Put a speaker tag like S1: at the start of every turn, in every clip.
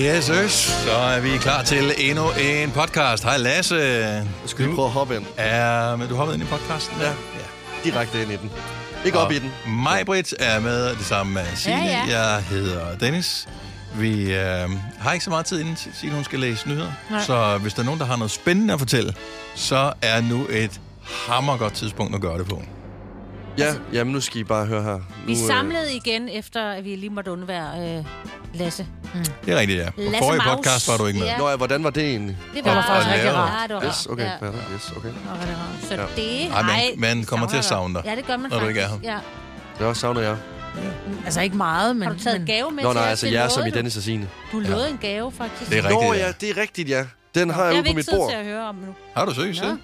S1: Yes, yes. Så er vi klar til endnu en podcast. Hej Lasse.
S2: Jeg skal lige prøve at hoppe ind.
S1: Er, men du hopper ind i podcasten?
S2: Ja. Direkte ind i den. Ikke op i den.
S1: Mig, Britt, er med det samme med Signe.
S3: Ja, ja.
S1: Jeg hedder Dennis. Vi øh, har ikke så meget tid inden Signe hun skal læse nyheder.
S3: Nej.
S1: Så hvis der er nogen, der har noget spændende at fortælle, så er nu et hammergodt tidspunkt at gøre det på.
S2: Ja, jamen nu skal I bare høre her.
S3: Vi
S2: nu, øh,
S3: samlede igen, efter at vi lige måtte undvære øh, Lasse. Mm.
S1: Det er rigtigt, ja. På
S3: Lasse
S1: forrige
S3: Maus.
S1: podcast var du ikke med.
S3: Ja.
S2: Nå ja, hvordan var det egentlig?
S3: Det
S1: Og-
S3: var
S1: og
S3: faktisk rigtig rart. Ja, det var
S2: Yes,
S3: rart.
S2: okay.
S3: Ja.
S2: nok, Yes, okay.
S3: Var det rart. Så
S2: Ja.
S3: det...
S1: Ej, man- man kommer til at savne dig,
S3: Ja, det gør man
S1: når du
S3: faktisk.
S1: ikke er her.
S3: Ja.
S2: Det savner jeg.
S4: Altså ikke meget, men...
S3: Har du taget
S4: men...
S3: gave med
S2: Nå nej, altså
S3: Det
S2: jeg er som i Dennis og Signe.
S3: Du Du lovede en gave, faktisk.
S1: Det er rigtigt,
S2: Nå
S1: ja.
S2: ja, det er rigtigt, ja. Den har jeg
S3: Jeg
S2: ude
S3: har
S2: på
S3: ikke
S2: mit
S3: tid
S2: bord.
S3: til at høre om nu.
S1: Har du seriøst
S3: Nå.
S1: det?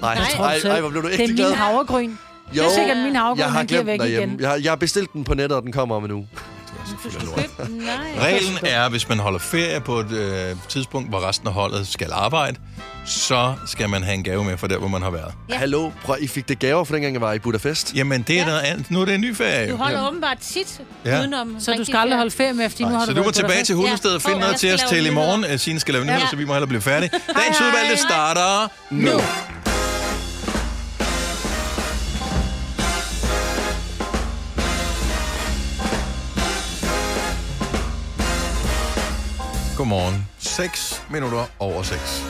S2: Nej,
S3: Nej.
S2: ej, ej, hvor blev du
S4: Det er
S2: ægte glad.
S4: min havregryn.
S2: Jo,
S4: Det er sikkert min havregryn,
S2: jeg har
S4: han giver
S2: glemt den
S4: væk
S2: derhjemme.
S4: igen.
S2: Jeg har, jeg har bestilt den på nettet, og den kommer om en uge.
S3: Nej.
S1: Reglen er, hvis man holder ferie på et øh, tidspunkt, hvor resten af holdet skal arbejde, så skal man have en gave med for der, hvor man har været.
S3: Ja.
S2: Hallo, prøv, I fik det gaver for dengang, jeg var i Budapest.
S1: Jamen, det er
S3: Ja.
S1: noget andet. Nu er det en ny ferie.
S3: Du holder åbenbart tit
S1: Ja.
S3: udenom
S4: Så du skal aldrig holde ferie med, fordi nu har
S1: Så
S4: du
S1: du må tilbage til Hundested og
S3: Ja.
S1: finde
S3: Åh,
S1: noget til os til i morgen. Signe skal lave nyheder,
S3: Ja.
S1: så vi må hellere blive færdige. Dagens udvalgte starter nu. Godmorgen. 6 minutter over 6.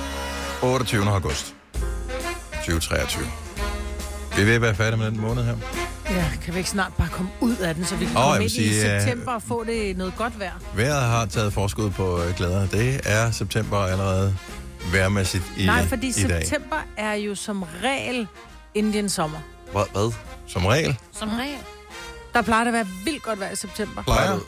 S1: 28. august 2023. Vi er ved at være færdige med den måned her.
S4: Ja, kan vi ikke snart bare komme ud af den, så vi kan
S1: Åh,
S4: komme
S1: vil
S4: ind i
S1: sige, øh,
S4: september og få det noget godt vejr?
S1: Vejret har taget forskud på øh, glæderne. Det er september allerede vejrmæssigt i,
S4: Nej, fordi
S1: i dag.
S4: september er jo som regel Indiens sommer.
S2: Hvad? hvad?
S1: Som regel.
S3: Som regel.
S4: Der plejer det at være vildt godt vejr i september.
S1: Plejer.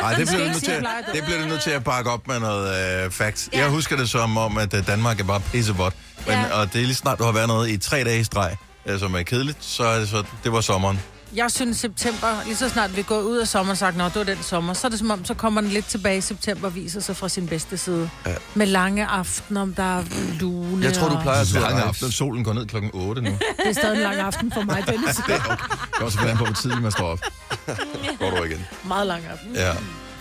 S1: Nej, det bliver, du nødt til, at-
S4: det.
S1: det bliver du nødt til at bakke op med noget øh, facts.
S3: Ja.
S1: Jeg husker det som om, at øh, Danmark er bare pissevådt. Men,
S3: Ja.
S1: Og det er lige snart, du har været noget i tre dage i streg, øh, som er kedeligt, så, er det så det var sommeren.
S4: Jeg synes september, lige så snart vi går ud af sommer og sagt, nå, det var den sommer, så er det som om, så kommer den lidt tilbage i september og viser sig fra sin bedste side.
S2: Ja.
S4: Med lange aftener, der er lune.
S2: Jeg tror, du
S4: og-
S2: plejer at tage
S1: lange
S2: live.
S1: aften, solen går ned klokken 8 nu.
S4: Det er stadig en lang aften for mig, Dennis.
S1: Det er okay. Det er også an på, hvor tidligt man står op. Går du igen.
S4: Meget lang aften.
S1: Ja.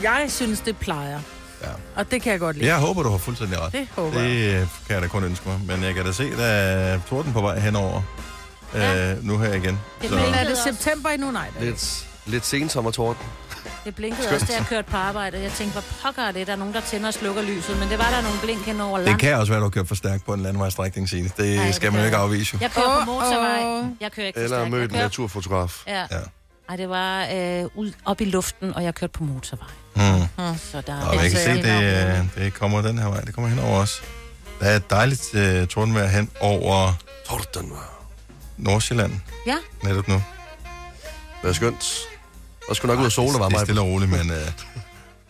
S4: Jeg synes, det plejer.
S1: Ja.
S4: Og det kan jeg godt lide.
S1: Jeg håber, du har fuldstændig ret.
S4: Det håber jeg.
S1: Det øh, kan jeg da kun ønske mig. Men jeg kan da se, der er torden på vej henover.
S3: Ja.
S1: Øh, nu her igen.
S3: Det
S1: Så,
S3: er
S4: det september endnu? Nej, det er
S2: Lidt, lidt sensommertorden.
S3: Det blinkede også, da jeg kørte på arbejde. Jeg tænkte, hvor pokker er det? Der er nogen, der tænder og slukker lyset. Men det var der nogle blink hen over
S1: det kan også være, at du har kørt for stærkt på en landevejsstrækning, Signe. Det
S3: Nej,
S1: skal
S3: det
S1: man jo ikke afvise. jo.
S3: Jeg kører
S4: Åh,
S3: på motorvej.
S4: åh.
S3: Jeg kører ikke for
S2: Eller
S3: stærkt.
S2: mødt
S3: Jeg
S2: en
S3: kører-
S2: naturfotograf.
S3: Ja.
S1: Ja.
S3: Ej, det var øh, ud, op i luften, og jeg kørte på motorvej.
S1: Mm.
S3: Så der
S1: Og jeg kan se, det, øh, det kommer den her vej. Det kommer hen over os. Der er et dejligt uh, tordenvejr hen over
S2: Torden.
S1: Nordsjælland
S3: Ja,
S1: netop nu.
S2: Det er skønt. Og skulle nok ud og sole, var
S1: Det er
S2: mig.
S1: stille og roligt, men, uh,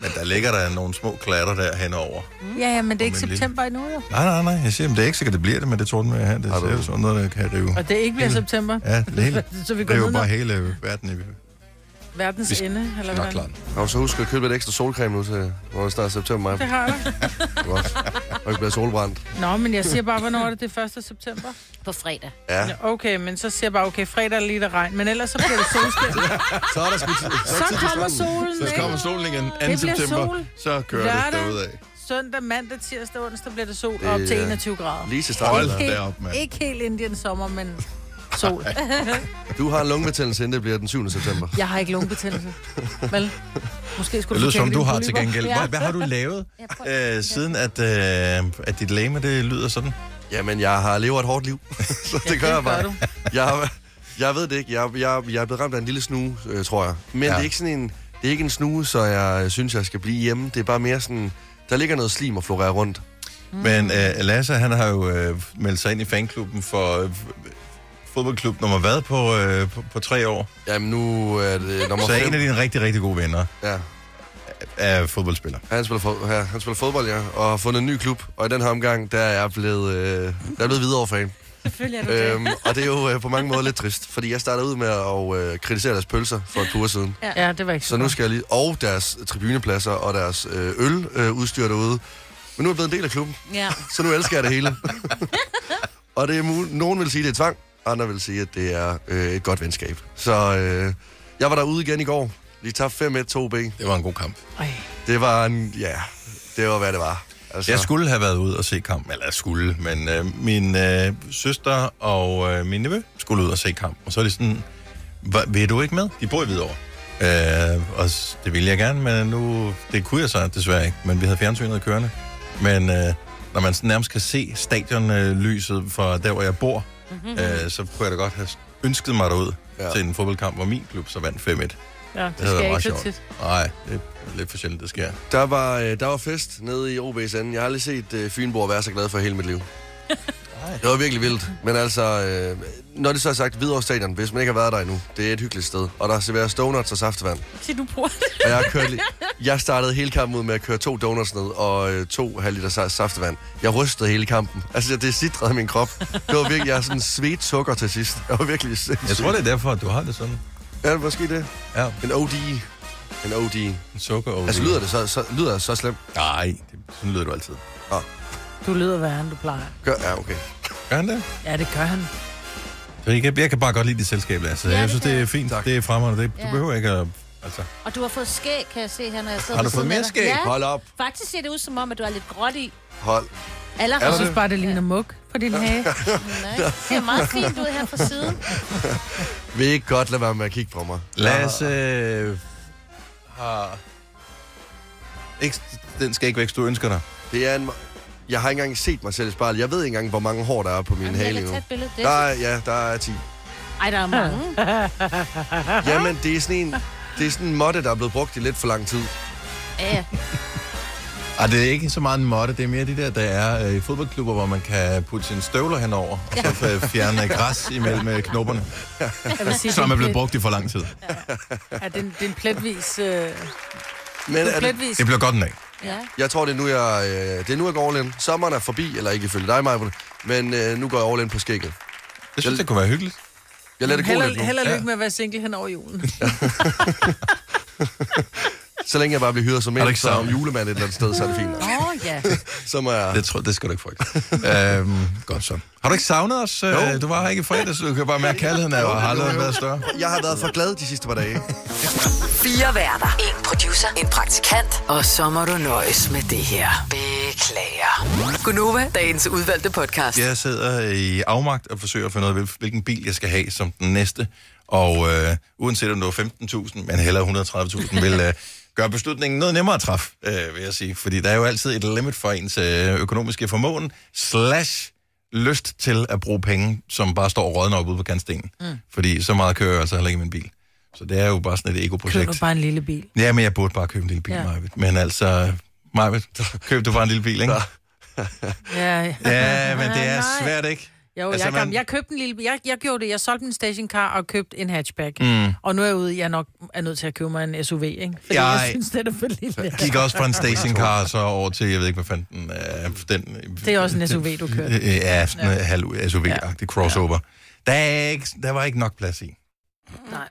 S1: men der ligger der nogle små klatter der henover.
S4: Ja, ja, men det er ikke
S1: en lille-
S4: september endnu, jo.
S1: Nej, nej, nej. Jeg siger, men det er ikke sikkert, det bliver det med det tordenvejr her. Det ser sådan noget, der kan rive.
S4: Og det ikke bliver september.
S1: Ja, det hele.
S4: Så vi
S1: Det
S4: går
S1: er jo
S4: ned
S1: bare hele verden i
S4: verdens
S1: Vi
S4: ende, eller
S1: nok
S4: hvad?
S1: klart.
S2: Har du så husk at købe lidt ekstra solcreme nu til, hvor det snart er september?
S4: Det har jeg.
S2: Godt. Og ikke bliver solbrændt.
S4: Nå, men jeg siger bare, hvornår er det? Det er 1. september?
S3: på fredag.
S2: Ja.
S4: Okay, men så siger jeg bare, okay, fredag er lige der regn, men ellers så bliver det solskin.
S2: Så er der sgu. Så,
S4: så kommer solen,
S1: Så
S4: ikke?
S1: kommer solen igen 2.
S4: bliver
S1: september,
S4: sol.
S1: så kører det
S4: Lørdag.
S1: derudad.
S4: Søndag, mandag, tirsdag, onsdag bliver det sol
S2: Det
S4: op til
S2: er
S4: 21 grader.
S2: Lige til
S1: Hold
S2: starten.
S4: Ikke helt,
S1: op, mand.
S4: ikke helt Indiens sommer, men sol.
S2: Du har en lungebetændelse, inden det bliver den 7. september.
S4: Jeg har ikke lungebetændelse. Vel? Måske skulle
S1: Det lyder
S4: du
S1: som,
S4: tjekke
S1: du har til gengæld. Hvad, hvad har du lavet, øh, siden at, øh, at dit læme, det lyder sådan?
S2: Jamen, jeg har levet et hårdt liv. så det
S4: Ja,
S2: gør jeg bare.
S4: gør du.
S2: Jeg, har- jeg ved det ikke. Jeg, jeg, jeg er blevet ramt af en lille snue, øh, tror jeg. Men
S1: Ja.
S2: det er ikke sådan en... Det er ikke en snue, så jeg synes, jeg skal blive hjemme. Det er bare mere sådan... Der ligger noget slim og florerer rundt.
S1: Men øh, Lasse, han har jo øh, meldt sig ind i fanklubben for øh, fodboldklub nummer hvad på, øh, på, på tre år.
S2: Jamen, nu er det nummer
S1: Så er
S2: 5.
S1: en af dine rigtig, rigtig gode venner
S2: Ja.
S1: er fodboldspiller.
S2: Han spiller, fod, ja, han spiller fodbold, ja, og har fundet en ny klub. Og i den her omgang, der er jeg blevet, øh, der er jeg blevet videre fan.
S4: Selvfølgelig er du det.
S2: øhm, og det er jo øh, på mange måder lidt trist, fordi jeg startede ud med at øh, kritisere deres pølser for et par uger siden.
S4: Ja, det var ikke
S2: Så nu skal jeg lige... Og deres tribunepladser og deres øh, øludstyr øh, udstyr derude. Men nu er jeg blevet en del af klubben,
S3: Ja.
S2: så nu elsker jeg det hele. og det er mu- nogen vil sige, det er tvang, andre vil sige, at det er øh, et godt venskab. Så øh, jeg var derude igen i går, De tabte 5-1 2B.
S1: Det var en god kamp.
S4: Ej.
S2: Det var en... Ja, det var, hvad det var. Altså,
S1: Jeg skulle have været ude og se kampen, eller jeg skulle, men øh, min øh, søster og øh, min nevø skulle ud og se kampen. Og så er de sådan, "Hva- vil du ikke med? De bor i Hvidovre. Øh, og det ville jeg gerne, men nu, det kunne jeg så desværre ikke, men vi havde fjernsynet kørende. Men øh, når man nærmest kan se stadionlyset fra der, hvor jeg bor. Øh, så kunne jeg da godt have ønsket mig derud
S2: Ja.
S1: til en fodboldkamp, hvor min klub så vandt 5-1. Det
S4: Ja, det skal
S1: været
S4: ikke så tit.
S1: Nej, det er lidt for sjældent, det sker.
S2: Der var, øh, der var fest nede i OB's ende. Jeg har aldrig set øh, Fynborg være så glad for hele mit liv. Det var virkelig vildt. Men altså, øh, når det så er sagt, Hvidovre Stadion, hvis man ikke har været der endnu, det er et hyggeligt sted. Og der serveres donuts og saftevand.
S3: Sig, du bruger det.
S2: Og jeg, har kørt, jeg startede hele kampen ud med at køre to donuts ned og øh, to halv liter sa- saftevand. Jeg rystede hele kampen. Altså, det sidrede min krop. Det var virkelig, jeg er sådan svedt sukker til sidst. Jeg var virkelig sindssygt.
S1: Jeg tror, det er derfor, at du har det sådan.
S2: Ja, det måske det.
S1: Ja,
S2: En OD. En OD.
S1: en sukker og
S2: Altså, lyder det så, så, lyder det så slemt?
S1: Nej, det, sådan lyder du altid.
S4: Du lyder værre, end du plejer.
S2: Gør, ja, okay.
S1: Gør han det?
S4: Ja, det gør han.
S1: Så jeg, kan, jeg kan bare godt lide dit selskab, Lasse.
S3: Ja,
S1: jeg
S3: det
S1: synes, det er fint.
S2: Tak.
S1: Det er fremragende. Det, du
S3: Ja.
S1: behøver ikke at... Altså,
S3: Og du har fået skæg, kan jeg se her, når jeg sidder
S1: Har du fået mere skæg?
S3: Ja,
S2: Hold op.
S3: faktisk ser det ud som om, at du er lidt gråt i.
S2: Hold.
S3: Allerede.
S2: Er
S4: Jeg
S2: du
S4: synes
S2: det?
S4: bare, det ligner muk på din hage.
S3: Nej, det ser meget fint ud her fra siden.
S2: Vil ikke godt lade være med at kigge på mig?
S1: Lasse har... Ikke, den skal ikke vækst, du ønsker dig.
S2: Det er en... Jeg har ikke engang set mig selv i spejlet. Jeg ved ikke engang, hvor mange hår der er på min
S3: Jamen,
S2: hale nu.
S3: billede. Det
S2: Der
S3: er...
S2: ja, der er 10.
S3: Ej, der er mange.
S2: Jamen, det er sådan en... Det er sådan en måtte, der er blevet brugt i lidt for lang tid.
S3: Ja, ja.
S1: Ej, det er ikke så meget en måtte. Det er mere de der, der er øh, i fodboldklubber, hvor man kan putte sine støvler henover, og så øh, fjerne græs imellem øh, knopperne,
S4: sige,
S1: som er blevet brugt i for lang tid.
S4: Ja, det er en, det er en pletvis... Øh,
S2: Men
S4: det
S2: er
S4: er
S2: det,
S4: pletvis.
S1: Det bliver godt en dag.
S3: Ja.
S2: jeg tror, det er nu, jeg, øh, det er nu, jeg går all in. Sommeren er forbi, eller ikke ifølge dig, Maja, men øh, nu går jeg all in på skægget.
S1: Det synes jeg kunne være hyggeligt.
S2: Jeg lader det gå lidt
S4: Held,
S2: nu.
S4: held og lykke med at være single hen over julen.
S2: Så længe jeg bare bliver hyret som mænd,
S1: ikke
S2: så om julemand et eller andet sted, så er det fint.
S3: Åh, oh, ja.
S2: Så må jeg...
S1: Det, tror, det skal du ikke frygte. øhm, godt så. Har du ikke savnet os?
S2: Jo.
S1: Øh, Du var her ikke i fredag, så du kan bare mærke, kærligheden er jo, har aldrig været større.
S2: Jeg har været for glad de sidste par dage.
S5: Fire værter. En producer. En praktikant. Og så må du nøjes med det her. Beklager. Gunova, dagens udvalgte podcast.
S1: Jeg sidder i afmagt og forsøger at finde ud af, hvil- hvilken bil jeg skal have som den næste. Og øh, uanset om det var 15.000, men hellere 130.000, vil øh, gøre beslutningen noget nemmere at træffe, øh, vil jeg sige. Fordi der er jo altid et limit for ens øh, økonomiske formåen, slash lyst til at bruge penge, som bare står og rådner op ude på kantstenen. Mm. Fordi så meget kører jeg altså heller ikke i min bil. Så det er jo bare sådan et ego-projekt.
S4: du bare en lille bil.
S1: Ja, men jeg burde bare købe en lille bil,
S4: Ja.
S1: Men altså, Majved, køb du bare en lille bil, ikke?
S4: Ja, ja.
S1: Ja, men det er svært, ikke?
S4: Jo,
S1: Altså,
S4: jeg,
S1: man-
S4: jeg købte en lille. Jeg, jeg gjorde det. Jeg solgte en stationcar og købte en hatchback.
S1: Mm.
S4: Og nu er jeg ude, jeg nok er nødt til at købe mig en SUV, ikke? Fordi
S1: Jeg-
S4: jeg synes, det er for lille.
S1: Gik også fra en stationcar så over til, jeg ved ikke, hvad fanden øh, den...
S4: Det er også en SUV, du kørte.
S1: Øh, Ja, sådan en halv SUV-agtig crossover. Der, er ikke, der var ikke nok plads i.
S4: Nej.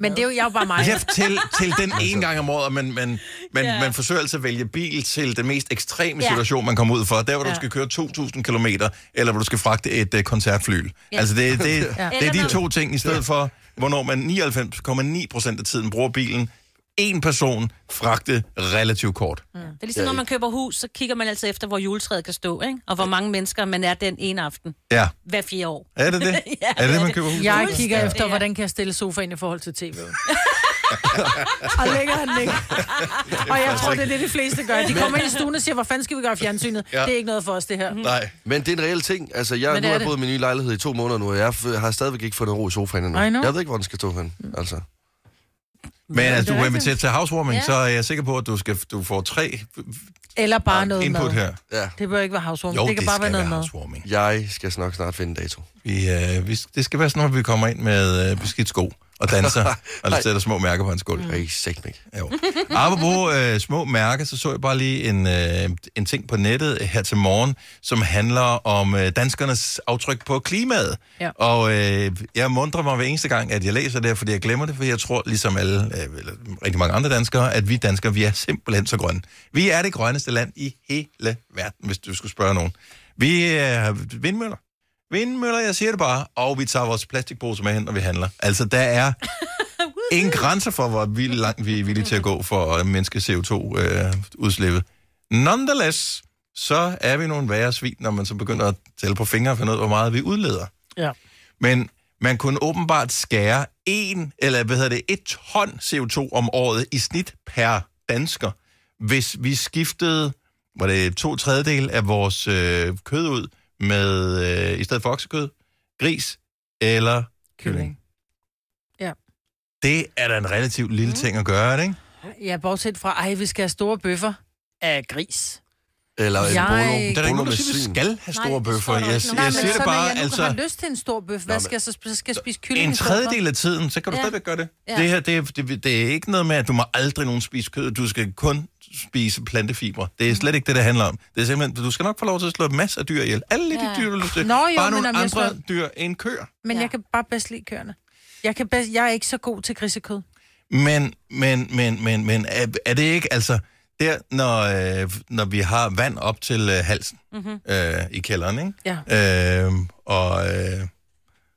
S4: Men det er jo, jeg er jo bare mig.
S1: Ja, til, til den ene gang om året, men, men, men
S3: Ja.
S1: man forsøger altså at vælge bil til den mest ekstreme
S3: Ja.
S1: situation, man kommer ud for. Der, hvor du
S4: Ja.
S1: skal køre 2.000 km, eller hvor du skal fragte et uh, koncertfly.
S3: Ja.
S1: Altså, det, det,
S4: Ja.
S1: det er de to ting, i stedet for, hvornår man 99,9 procent af tiden bruger bilen. En person fragte relativt kort.
S3: Det er ligesom, når man køber hus, så kigger man altid efter, hvor juletræet kan stå, ikke? Og hvor mange mennesker man er den ene aften.
S1: Ja.
S3: Hver fire år.
S1: Er det det?
S3: Ja,
S1: er det det, man køber hus?
S4: Jeg kigger efter,
S3: Ja.
S4: hvordan kan jeg stille sofaen i forhold til tv'et. og lægger han ikke. og jeg tror, det er det, de fleste gør. De kommer ind i stuen og siger, hvor fanden skal vi gøre fjernsynet?
S1: Ja.
S4: Det er ikke noget for os, det her.
S1: Nej.
S2: Men det er en reel ting. Altså, jeg,
S4: Men
S2: nu har
S4: er
S2: jeg boet i min nye lejlighed i to måneder nu, og jeg har stadigvæk ikke fundet ro i sofaen endnu. Jeg ved ikke, hvor den skal stå hen. Altså.
S1: Men altså,
S4: det
S1: du
S4: er
S1: er inviteret til housewarming,
S3: Ja.
S1: så er jeg sikker på, at du, skal, du får tre
S4: Eller bare noget
S1: input
S4: mad.
S1: her.
S2: Ja,
S4: Det bør ikke være housewarming.
S1: Jo,
S4: det kan bare være noget mad.
S1: housewarming.
S2: jeg skal nok snart finde en dato.
S1: Vi, øh, vi, det skal være sådan, at vi kommer ind med øh, beskidt sko og danser, og der sætter små mærker på en skål.
S2: Hey, sagt mig.
S1: Jo. Apropos øh, små mærker, så så jeg bare lige en, øh, en ting på nettet her til morgen, som handler om øh, danskernes aftryk på klimaet.
S4: Ja.
S1: Og øh, jeg mundrer mig hver eneste gang, at jeg læser det, fordi jeg glemmer det, for jeg tror, ligesom alle, øh, eller rigtig mange andre danskere, at vi danskere, vi er simpelthen så grønne. Vi er det grønneste land i hele verden, hvis du skulle spørge nogen. Vi er øh, vindmøller. Vindmøller, jeg siger det bare, og vi tager vores plastikposer med hen, når vi handler. Altså, der er ingen grænser for, hvor vildt langt vi er villige til at gå for at mindske CO2-udslippet. Nonetheless, så er vi nogle værre svin, når man så begynder at tælle på fingre og finde ud af, hvor meget vi udleder.
S4: Ja.
S1: Men man kunne åbenbart skære en, eller hvad hedder det, et ton CO2 om året i snit per dansker, hvis vi skiftede, var det to tredjedel af vores øh, kød ud med, øh, i stedet for oksekød, gris eller kylling.
S4: Ja.
S1: Det er da en relativt lille ting at gøre, ikke?
S4: Ja, bortset fra, ej, vi skal have store bøffer af gris.
S2: Eller en
S4: Jeg-
S2: bolo,
S1: Der er da ikke nogen, der siger, vi skal have store
S3: det
S1: bøffer. Jeg,
S3: ikke
S1: jeg,
S3: Nej,
S1: siger
S4: så
S1: det bare,
S4: jeg nu
S1: altså...
S4: har lyst til en stor bøf, hvad skal jeg så, så skal jeg spise kylling
S1: En tredjedel af tiden, så kan du
S3: Ja.
S1: stadigvæk gøre det.
S3: Ja.
S1: Det her, det det, det er ikke noget med, at du må aldrig nogen spise kød. Du skal kun spise plantefibre. Det er slet ikke det, det handler om. Det er simpelthen, du skal nok få lov til at slå masser af dyr ihjel. Alle de
S3: Ja.
S1: dyr, du lyst til.
S4: Nå, jo,
S1: Bare nogle andre
S4: slår-
S1: dyr end køer.
S4: Men
S3: Ja.
S4: jeg kan bare bedst lide køerne. Jeg, kan bedst, jeg er ikke så god til grisekød.
S1: Men, men, men, men, men er, er det ikke, altså, der, når, øh, når vi har vand op til øh, halsen mm-hmm. øh, i kælderen, ikke?
S4: Ja.
S1: Øh, og, øh,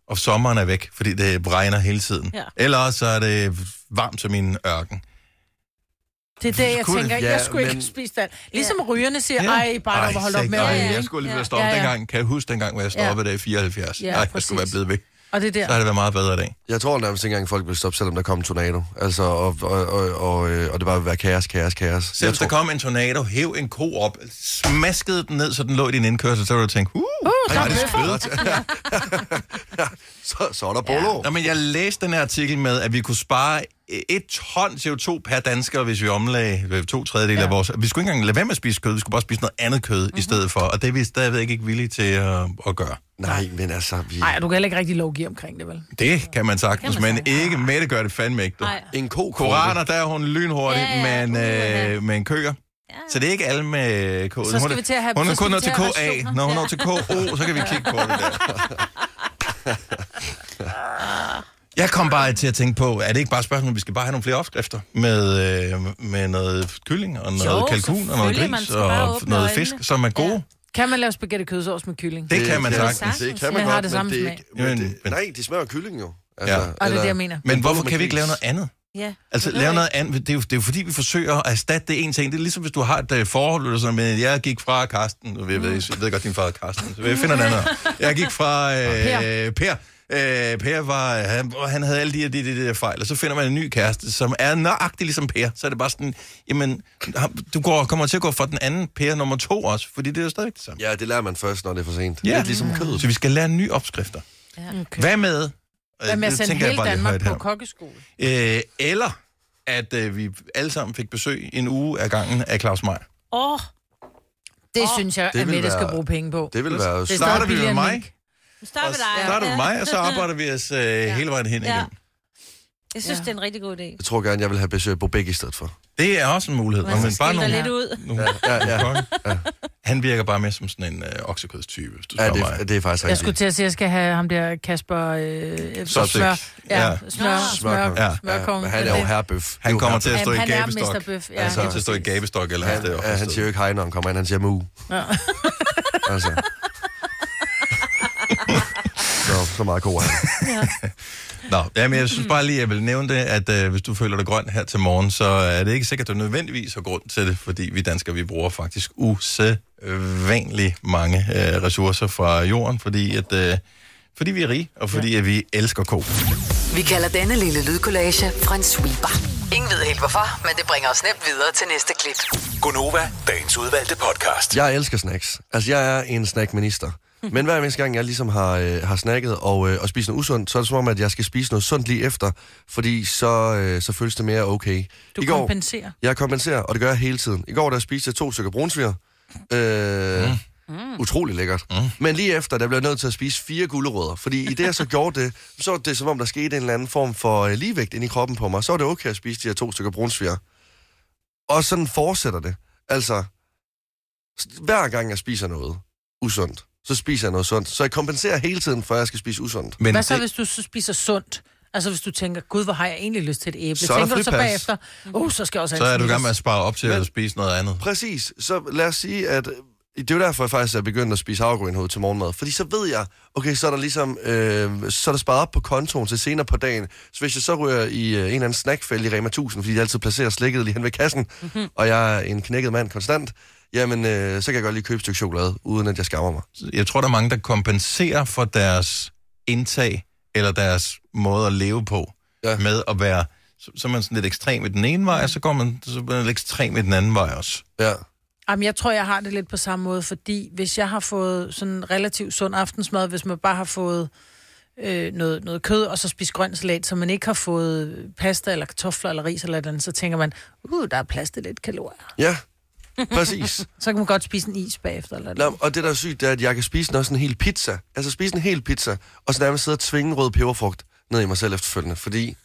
S1: og sommeren er væk, fordi det regner hele tiden.
S3: Ja.
S1: Eller også så er det varmt som i en ørken.
S4: Det er det, jeg tænker.
S2: ja,
S4: jeg skulle
S2: men-
S4: ikke spise det. Ligesom rygerne siger,
S1: Ja.
S4: ej, bare
S1: Ej,
S4: hold op med
S1: ej,
S4: at ryge.
S1: Jeg skulle lige være stoppet
S4: Ja,
S1: ja,
S4: ja.
S1: ja. dengang. Kan jeg huske dengang, hvor jeg
S4: Ja.
S1: stoppede der i 74?
S4: Ja,
S1: Nej, jeg skulle være blevet væk.
S4: Og det er
S1: Så
S4: der.
S1: har det været meget bedre i dag.
S2: Jeg tror nærmest ikke engang, folk vil stoppe, selvom der kommer en tornado. Altså, og, og, og, og, øh, og det bare vil være kaos, kaos, kaos.
S1: Selv hvis der kom en tornado, hæv en ko op, smaskede den ned, så den lå i din indkørsel, så ville du tænke, uh, uh
S4: der er
S1: det
S4: bøffer.
S2: så, så er der polo.
S1: Nå, men jeg læste den her artikel med, at vi kunne spare et ton CO2 per dansker, hvis vi omlagde øh, to tredjedel ja. af vores... Vi skulle ikke engang lade være med at spise kød, vi skulle bare spise noget andet kød mm-hmm. i stedet for, og det er vi stadigvæk ikke villige til at, at gøre.
S2: Nej, men altså, vi...
S4: Nej, du kan heller ikke rigtig lovgive omkring det, vel?
S1: Det kan man sagtens,
S3: Kan man
S1: men
S3: sagtens.
S1: ikke Mette gør det fandme ikke. du.
S2: En ko
S1: Koraner, der er hun lynhurtig,
S3: Ja, ja,
S1: men, øh, men køer.
S3: Ja.
S1: Så det er ikke alle med K.
S4: Så skal
S1: hun er,
S4: vi til at have-
S1: hun er kun nået
S4: til
S1: KA. Når hun
S3: Ja.
S1: når til KO, så kan vi kigge på det der. Jeg kom bare til at tænke på, er det ikke bare et spørgsmål, at vi skal bare have nogle flere opskrifter med, øh, med noget kylling og noget
S3: Jo,
S1: kalkun og noget gris og noget
S3: øjnene.
S1: fisk, som er gode?
S4: Kan man lave spaghetti kødsovs med kylling?
S1: Det kan man
S2: kan-
S1: sagtens.
S2: Det kan man
S4: Jeg har
S2: godt,
S4: det
S2: men
S4: samme
S2: det er
S4: smag.
S2: ikke... Men
S1: Men-
S2: det,
S1: men-
S2: nej, de smager kylling jo. Altså,
S1: Ja.
S4: Og det er det, jeg mener.
S1: Men
S2: En
S1: hvorfor kan vi ikke lave noget andet?
S3: Ja.
S1: Altså, lave noget andet. Det er, jo, det er jo fordi, vi forsøger at erstatte det en ting. Det er ligesom, hvis du har et uh, forhold, eller sådan, men jeg gik fra Karsten. Jeg ved, jeg ved, jeg ved godt, din far er Karsten. Så jeg finder en anden. Jeg gik fra øh,
S4: Per.
S1: Per. Øh, per var, han, han havde alle de her de, de, de der fejl, og så finder man en ny kæreste, som er nøjagtig ligesom Per. Så er det bare sådan, jamen, du går, kommer til at gå fra den anden Per nummer to også, fordi det er jo stadig det samme.
S2: Ja, det lærer man først, når det er for sent.
S1: Ja.
S2: Lidt ligesom kød.
S1: Så vi skal lære nye opskrifter.
S4: Okay.
S1: Hvad med?
S4: Hvad med at
S1: det
S4: sende hele Danmark på
S1: her.
S4: kokkeskole?
S1: Øh, eller at øh, vi alle sammen fik besøg en uge af gangen af Claus Meier.
S3: Åh, oh,
S4: Det synes jeg,
S2: det
S4: at Mette skal bruge penge på.
S2: Det vil være...
S4: Det er
S1: Starter vi med mig?
S3: nu starter vi dig.
S1: starter med mig, og så arbejder vi os øh, hele vejen hen
S3: Ja.
S1: igen.
S3: Jeg synes,
S4: Ja.
S3: det er en rigtig god idé.
S2: Jeg tror gerne, jeg vil have besøg af Bobek i stedet for.
S1: Det er også en mulighed.
S3: Man
S1: men
S3: skal skille dig lidt ud.
S1: nogle,
S2: Ja, ja.
S1: ja. Han virker bare mere som sådan en øh, oksekødstype, hvis du
S2: Ja, det,
S1: mig.
S2: det er faktisk
S4: Jeg skulle
S2: rigtigt.
S4: til at sige, at jeg skal have ham der Kasper øh,
S1: Sopsik.
S4: smør. Ja,
S1: Ja.
S4: smør, smør,
S2: Smørkong.
S1: Ja.
S4: smørkong.
S2: men han er jo herrebøf.
S1: Han kommer til at stå i
S4: han er
S1: gabestok.
S4: Mr. Bøf. Ja,
S1: Han kommer
S4: lige
S1: til at stå i gabestok eller
S2: Han,
S1: andet sted.
S2: ja, han siger jo ikke hej, når han kommer ind. Han siger mu.
S4: Ja.
S2: Altså. så, meget god han.
S1: Nå, ja, men jeg synes bare lige, jeg vil nævne det, at øh, hvis du føler dig grøn her til morgen, så er det ikke sikkert, at du nødvendigvis har grund til det, fordi vi danskere, vi bruger faktisk usædvanligt mange øh, ressourcer fra jorden, fordi, at, øh, fordi vi er rige, og fordi at vi elsker ko.
S5: Vi kalder denne lille lydkollage en sweeper. Ingen ved helt hvorfor, men det bringer os nemt videre til næste klip.
S6: Gunova, dagens udvalgte podcast.
S2: Jeg elsker snacks. Altså, jeg er en snackminister. Men hver eneste gang, jeg ligesom har, øh, har snacket og, øh, og spist noget usundt, så er det som om, at jeg skal spise noget sundt lige efter, fordi så, øh, så føles det mere okay.
S4: Du
S2: I går,
S4: kompenserer.
S2: Jeg kompenserer, og det gør jeg hele tiden. I går, der spiste jeg to stykker brunsviger. Øh, mm. Utrolig lækkert. Mm. Men lige efter, der blev jeg nødt til at spise fire gulerødder. Fordi i det, jeg så gjorde det, så var det som om, der skete en eller anden form for øh, ligevægt ind i kroppen på mig. Så var det okay at spise de her to stykker brunsviger. Og sådan fortsætter det. Altså, hver gang jeg spiser noget usundt, så spiser jeg noget sundt. Så jeg kompenserer hele tiden, for at jeg skal spise usundt.
S1: Men
S4: Hvad så,
S1: det,
S4: hvis du så spiser sundt? Altså, hvis du tænker, gud, hvor har jeg egentlig lyst til et æble?
S2: Så er der
S4: tænker du så bagefter, oh, så skal jeg også have
S1: så er du
S4: Snickers.
S1: med at spare op til
S2: Men-
S1: at spise noget andet.
S2: Præcis. Så lad os sige, at det er jo derfor, jeg faktisk er begyndt at spise havregrynhoved til morgenmad. Fordi så ved jeg, okay, så er der ligesom, øh, så er der sparet op på kontoen til senere på dagen. Så hvis jeg så rører i øh, en eller anden snackfælde i Rema 1000, fordi de altid placerer slikket lige hen ved kassen, mm-hmm. og jeg er en knækket mand konstant, jamen, øh, så kan jeg godt lige købe et stykke chokolade, uden at jeg skammer mig.
S1: Jeg tror, der er mange, der kompenserer for deres indtag, eller deres måde at leve på,
S2: Ja.
S1: med at være, så, så er man sådan lidt ekstrem i den ene vej, og så går man, så man lidt ekstrem i den anden vej også.
S2: Ja.
S4: Jamen, jeg tror, jeg har det lidt på samme måde, fordi hvis jeg har fået sådan en relativt sund aftensmad, hvis man bare har fået øh, noget, noget kød, og så spist grønt salat, så man ikke har fået pasta eller kartofler eller ris eller andet, så tænker man, uh, der er plads til lidt kalorier.
S2: Ja, præcis.
S4: Så kan man godt spise en is bagefter. Eller
S2: Nå,
S4: noget.
S2: og det, der er sygt, det er, at jeg kan spise også en hel pizza. Altså spise en hel pizza, og så nærmest sidde og tvinge rød peberfrugt ned i mig selv efterfølgende, fordi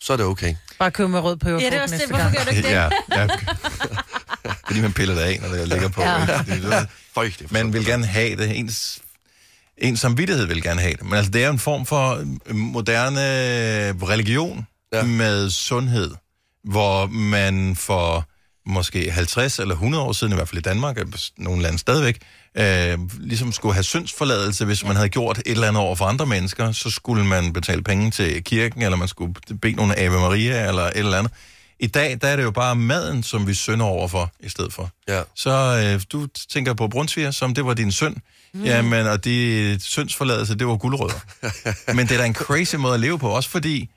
S2: så er det okay.
S4: Bare købe med rød peberfrugt
S3: Ja, det er også det.
S4: næste
S3: Hvorfor
S4: gang.
S3: gør du ikke det?
S1: Ja, ja. Fordi man piller det af, når det ligger på.
S3: Ja.
S1: Det,
S2: det er
S1: man vil gerne have det. Ens, ens samvittighed vil gerne have det. Men altså, det er jo en form for øh, moderne religion
S2: Ja.
S1: med sundhed, hvor man for måske 50 eller 100 år siden, i hvert fald i Danmark, og nogle lande stadigvæk, øh, ligesom skulle have syndsforladelse, hvis man havde gjort et eller andet over for andre mennesker, så skulle man betale penge til kirken, eller man skulle bede nogle Ave Maria, eller et eller andet. I dag, der er det jo bare maden, som vi synder over for, i stedet for.
S2: Ja.
S1: Så øh, du tænker på Brunsviger, som det var din søn. Mm. Jamen, og de syndsforladelse, det var guldrødder. Men det er da en crazy måde at leve på, også fordi,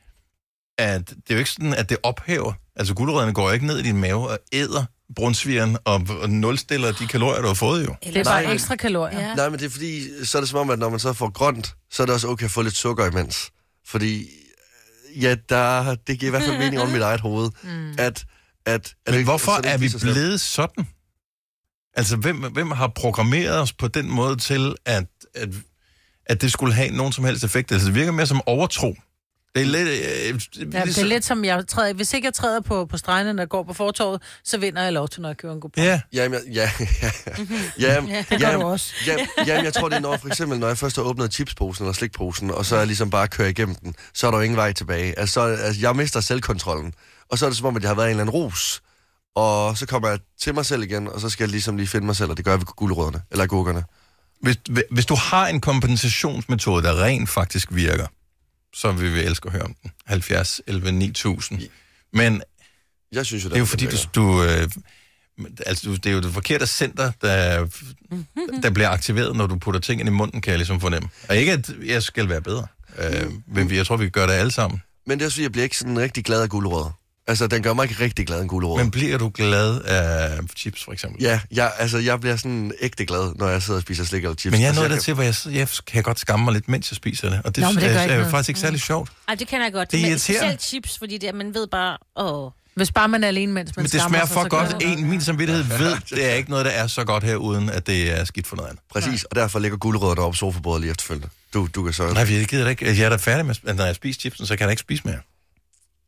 S1: at det er jo ikke sådan, at det ophæver. Altså, guldrødderne går ikke ned i din mave og æder brunsvigeren og, og nulstiller de kalorier, du har fået jo.
S4: Det er bare
S2: Nej.
S4: ekstra kalorier.
S3: Ja.
S2: Nej, men det er fordi, så er det som om, at når man så får grønt, så er det også okay at få lidt sukker imens. Fordi, øh, ja, der, det giver i hvert fald mening om mit eget hoved, mm. at, at... at
S1: Men hvorfor
S2: det
S1: er vi blevet sådan? Altså, hvem, hvem har programmeret os på den måde til, at, at, at det skulle have nogen som helst effekt? Altså, det virker mere som overtro. Det er lidt... Øh,
S4: Ja, det er lidt som jeg træder. Hvis ikke jeg træder på, på stregene, der går på fortorvet, så vinder jeg lov til, når jeg køber en god
S1: Ja,
S2: Jamen, ja, ja, ja, jamen,
S4: Det gør du også.
S2: Jamen, jeg tror, det er når, for eksempel, når jeg først har åbnet chipsposen eller slikposen, og så er jeg ligesom bare kører igennem den, så er der jo ingen vej tilbage. Altså, så, altså jeg mister selvkontrollen. Og så er det som om, at jeg har været i en eller anden rus. Og så kommer jeg til mig selv igen, og så skal jeg ligesom lige finde mig selv, og det gør jeg ved guldrødderne, eller agurkerne.
S1: hvis, hvis du har en kompensationsmetode, der rent faktisk virker, så vil vi elske at høre om den. 70, 11, 9000. Men
S2: Jeg synes jo,
S1: det er jo fordi, du... du øh, altså, det er jo det forkerte center, der, der bliver aktiveret, når du putter ting ind i munden, kan jeg ligesom fornemme. Og ikke, at jeg skal være bedre. Øh, men jeg tror, vi gør det alle sammen.
S2: Men det er også fordi, jeg bliver ikke sådan rigtig glad af guldrødder. Altså, den gør mig ikke rigtig glad en gulerod.
S1: Men bliver du glad af chips, for eksempel?
S2: Ja, jeg, altså, jeg bliver sådan ægte glad, når jeg sidder og spiser slik eller chips.
S1: Men jeg er
S2: Altså,
S1: nået
S2: kan-
S1: dertil, hvor jeg, jeg kan godt skamme mig lidt, mens jeg spiser det. Og det,
S4: Nå, men det gør
S1: er,
S4: ikke
S1: er
S4: noget.
S1: faktisk ikke særlig sjovt.
S3: Ej, det kender jeg godt.
S1: Det er irriterende.
S3: Specielt chips, fordi det, er- man ved bare, åh...
S4: Hvis bare man er alene, mens man
S1: Men det
S4: skammer
S1: smager
S4: sig,
S1: for
S4: så
S1: godt.
S4: det noget.
S1: En, min samvittighed ved, det er ikke noget, der er så godt her, uden at det er skidt for noget andet.
S2: Præcis, og derfor ligger gulerødder deroppe på sofabordet lige efterfølgende. Du, du kan så...
S1: Nej, jeg gider ikke. Jeg er da færdig med, når jeg spiser chipsen, så kan jeg ikke spise mere.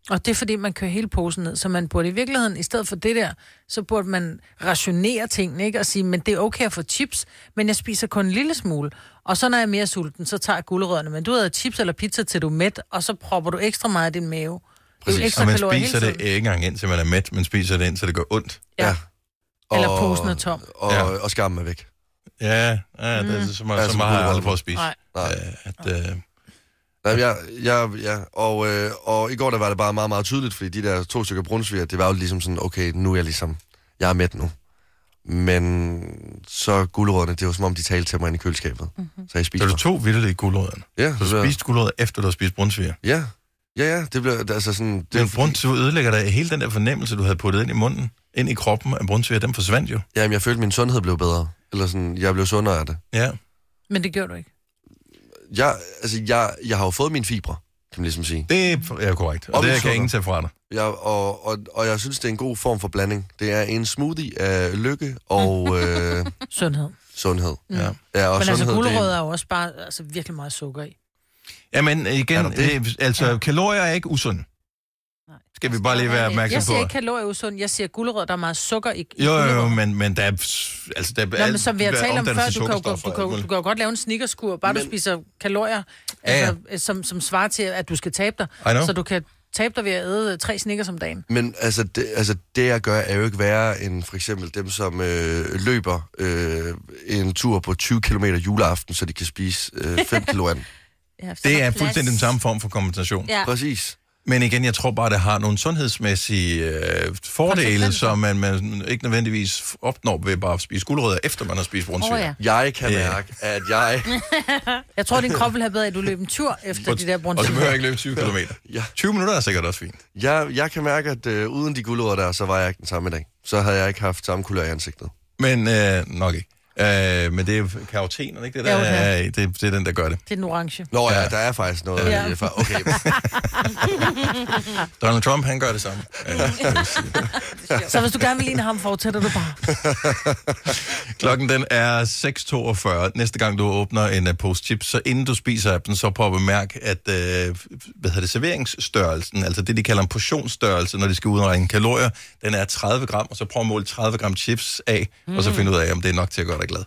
S4: Og det er fordi, man kører hele posen ned, så man burde i virkeligheden, i stedet for det der, så burde man rationere tingene, ikke? Og sige, men det er okay at få chips, men jeg spiser kun en lille smule. Og så når jeg er mere sulten, så tager jeg gulerødderne. Men du havde chips eller pizza til du er mæt, og så propper du ekstra meget i din mave. Er
S2: Præcis.
S4: ekstra
S1: Og man spiser det ikke engang ind, til man er mæt, men spiser det ind, så det gør ondt.
S4: Ja. Eller
S2: Og-
S4: posen er tom.
S2: Og,
S1: Ja.
S2: og skammen er væk.
S1: Ja, ja det er så meget,
S2: Ja,
S1: så meget jeg aldrig prøvet at spise.
S4: Nej.
S2: Nej.
S1: Øh, At, øh,
S2: Nej, men jeg, jeg, ja, og, øh, og i går der var det bare meget, meget tydeligt, fordi de der to stykker brunsviger, det var jo ligesom sådan, okay, nu er jeg ligesom, jeg er mæt nu. Men så gulerødderne, det var som om, de talte til mig ind i køleskabet. Mm-hmm. Så jeg
S1: så
S2: spiste
S1: du
S2: mig.
S1: tog vildt i gulerødderne.
S2: Ja,
S1: Du
S2: så,
S1: spiste gulerødder, efter du har spist brunsviger.
S2: ja, ja, ja, det blev altså sådan... Det,
S1: Men brun, du ødelægger dig hele den der fornemmelse, du havde puttet ind i munden, ind i kroppen af brunsviger, den forsvandt jo.
S2: Jamen, jeg følte, at min sundhed blev bedre. Eller sådan, jeg blev sundere af det.
S1: Ja.
S4: Men det gjorde du ikke.
S2: Jeg, altså, jeg, jeg har jo fået mine fibre, kan man ligesom sige.
S1: Det er korrekt, og
S2: Og
S1: det kan
S2: sukker.
S1: ingen tage fra dig.
S2: Jeg, og, og, og jeg synes, det er en god form for blanding. Det er en smoothie af lykke og øh,
S4: Sundhed.
S2: sundhed.
S1: Ja.
S2: Ja, og
S4: Men altså,
S2: sundhed,
S4: gulerødder
S2: det,
S4: er jo også bare altså, virkelig meget sukker i.
S1: Jamen igen,
S2: Er der det?
S1: øh, altså kalorier er ikke usunde. Skal vi bare lige være opmærksom
S4: Jeg
S1: på.
S4: siger ikke kalorier usund, jeg siger gulerødder, der er meget sukker i. i
S1: Jo, jo, jo, men, men der er... Altså, der er
S4: Nå, men som vi har talt om før, du kan, jo, du, kan, du kan jo godt lave en snickerskur, bare men, du spiser kalorier,
S1: Ja, ja.
S4: altså, som, som svarer til, at du skal tabe dig. Så du kan tabe dig ved at æde øh, tre snikker om dagen.
S2: Men altså det, altså, det jeg gør, er jo ikke værre end for eksempel dem, som øh, løber øh, en tur på 20 km juleaften, så de kan spise øh, 5 kilo an.
S3: Ja,
S1: Det er
S3: plads.
S1: fuldstændig den samme form for kompensation.
S3: Ja.
S2: Præcis.
S1: Men igen, jeg tror bare, det har nogle sundhedsmæssige øh, fordele, som man, man ikke nødvendigvis opnår ved bare at spise guldrødder, efter man har spist brunsviger.
S3: Åh, ja.
S2: Jeg kan
S1: Ja.
S2: mærke, at jeg...
S4: Jeg tror, din krop vil have bedre, at du løber en tur efter de der
S1: Og så
S4: brunsviger.
S1: behøver jeg ikke løbe 20 km.
S2: Ja.
S1: 20 minutter er sikkert også fint.
S2: Jeg, jeg kan mærke, at øh, uden de guldrødder der, så var jeg ikke den samme i dag. Så havde jeg ikke haft samme kulør i ansigtet.
S1: Men øh, nok ikke. Øh, men det er jo karoten, er det ikke det, der
S4: Jo, det er.
S1: er, det, det er den, der gør det.
S4: Det er den orange.
S2: Nå ja,
S1: Ja.
S2: der er faktisk noget
S4: Ja.
S2: ja. Okay,
S1: Donald Trump, han gør det samme. Sige.
S4: Så hvis du gerne vil ligne ham, fortsætter du bare.
S1: Klokken den er 6.42. Næste gang du åbner en uh, pose chips, så inden du spiser den, så prøv at bemærke, at uh, hvad hedder det, serveringsstørrelsen, altså det, de kalder en portionsstørrelse, når de skal udregne kalorier, den er 30 gram, og så prøv at måle 30 gram chips af, mm. og så finde ud af, om det er nok til at gøre dig glad.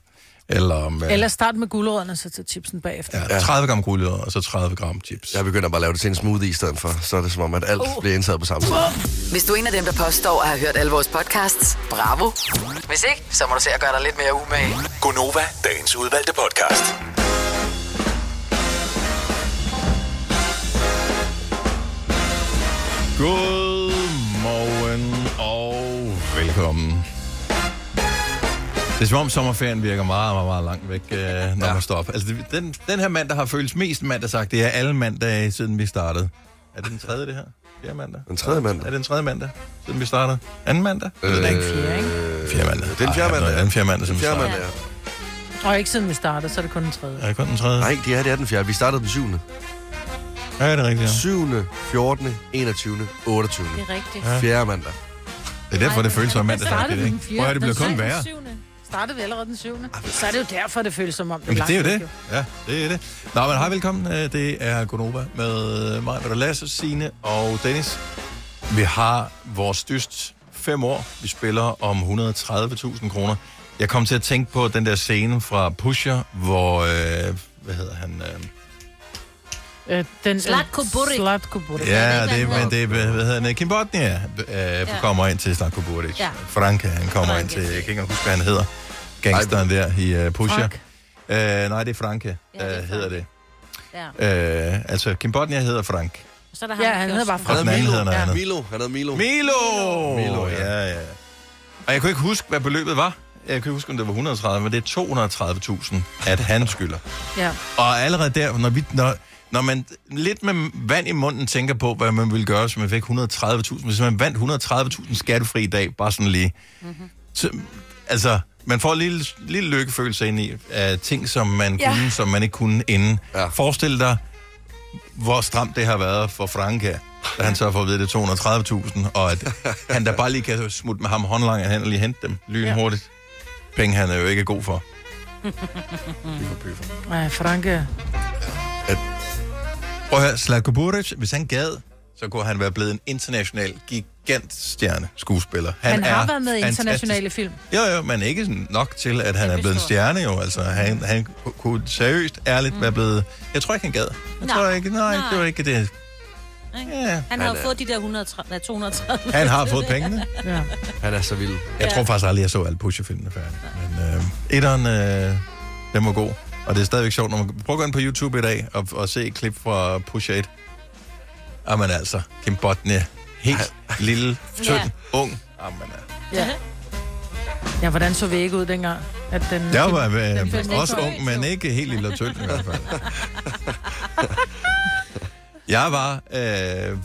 S1: Eller om... Uh,
S4: Eller start med guldrødderne, så til chipsen bagefter.
S1: ja, 30 gram guldrødder, og så 30 gram chips.
S2: jeg begynder bare at lave det til en smoothie i stedet for. Så er det som om, at alt bliver indtaget på samme tid.
S5: Hvis du er en af dem, der påstår at have hørt alle vores podcasts, bravo. Hvis ikke, så må du se at gøre dig lidt mere umage.
S6: Gonova, dagens udvalgte podcast.
S1: Godmorgen Det er som om sommerferien virker meget, meget, meget langt væk, øh, når ja. man står op. Altså, det- den, den her mandag har føltes mest mandag sagt. Det er alle mandage, siden vi startede. Er det den tredje, det her? Fjerde mandag?
S2: Den tredje mandag.
S1: Er det den tredje mandag, siden vi startede? Anden mandag? Øh,
S4: Det er ikke fjerde, ikke?
S1: fjerde mandag.
S2: Det er den fjerde mandag.
S1: Det er den fjerde mandag, vi
S2: fjerde
S1: startede.
S2: mandag, ja.
S4: Og ikke siden vi startede, så er det kun den tredje.
S1: Er det kun den tredje?
S2: Nej, det er, det er den fjerde. Vi startede den 7.
S1: Ja, det er rigtigt. Ja.
S2: 7., 14., 21., 28.
S3: Det er rigtigt.
S1: Ja.
S2: Fjerde mandag.
S1: Det er derfor, det føles som mandag.
S4: Startede
S1: sagt,
S4: den
S1: ikke? Prøv at høre, det bliver kun
S4: syvende.
S1: værre.
S4: Syvende. Startede vi allerede den syvende. Så er det jo derfor, det føles som om, det er
S1: Jamen, det er jo det. Ja, det er det. Nå, men hej, velkommen. Øh, Det er Gonova med mig, med Lasse, Signe og Dennis. Vi har vores dyst fem år. Vi spiller om 130.000 kroner. Jeg kom til at tænke på den der scene fra Pusher, hvor, øh, hvad hedder han? Øh,
S4: Øh, den,
S3: Zlatko Buric.
S4: Zlatko Buric.
S1: ja, det,
S3: han
S1: men det er, hvad hedder han? Kim Botnia øh, kommer ind til Slatko Buric.
S3: Ja.
S1: Franke, han kommer
S3: Franke.
S1: ind til, jeg kan ikke engang huske, hvad han hedder. Gangsteren der i uh, Pusher.
S4: Frank.
S1: Øh, nej, det er Franke,
S3: Ja, det er
S1: øh, hedder det.
S3: Ja.
S1: Øh, altså, Kim Botnia hedder Frank.
S3: Så er der ham,
S4: Ja, han
S3: kører
S4: hedder bare
S1: den anden hedder
S2: ja. Milo. Han hedder Milo.
S1: Milo!
S2: Milo, ja.
S1: ja. ja. Og jeg kunne ikke huske, hvad beløbet var. Jeg kunne ikke huske, om det var 130, men det er 230.000, at han skylder.
S4: Ja.
S1: Og allerede der, når, vi, når, når man lidt med vand i munden tænker på, hvad man ville gøre, hvis man fik 130.000, hvis man vandt 130.000 skattefri i dag, bare sådan lige. Mm-hmm. Så, altså, man får en lille, lille lykkefølelse ind i af ting, som man
S4: Ja.
S1: ja. kunne, som man ikke kunne inden.
S2: Ja.
S1: Ja. Forestil dig, hvor stramt det har været for Franka, da han så får at vide, det er 230.000, og at han da bare lige kan smutte med ham håndlanger hen og lige hente dem lynhurtigt. Penge, han er jo ikke god for. Pyfer, pyfer.
S4: Ja, Franke.
S1: Prøv at høre, Slatko Buric, hvis han gad, så kunne han være blevet en international gigantstjerne skuespiller.
S4: Han, han har
S1: er
S4: været med i internationale film.
S1: Jo, jo, men ikke sådan nok til, at han er blevet en stjerne jo. Altså, han, han ku- kunne seriøst, ærligt mm. være blevet... Jeg tror ikke, han gad. Jeg
S3: Nej.
S1: tror ikke, nej,
S3: Nej.
S1: det var ikke det. Ja,
S3: Han har
S2: Han er-
S3: fået de der 130, nej, 230.
S1: han har fået pengene.
S4: Ja.
S2: Han er så vild.
S1: Jeg tror faktisk aldrig, jeg så alle Pusher-filmene færdig. Men øh, etteren, øh, den var god. Og det er stadigvæk sjovt, når man prøver at gå ind på YouTube i dag og, og se et klip fra Pusher 1. Jamen altså, Kim Botnia. Helt lille, tynd,
S3: Ja.
S1: ung. Jamen,
S4: Ja. ja, hvordan så vi ikke ud dengang? At den,
S1: jeg var
S3: Den
S1: øh,
S3: første
S1: også
S3: ikke
S1: ung, men ikke helt lille og tynd i hvert fald. Jeg var... Øh,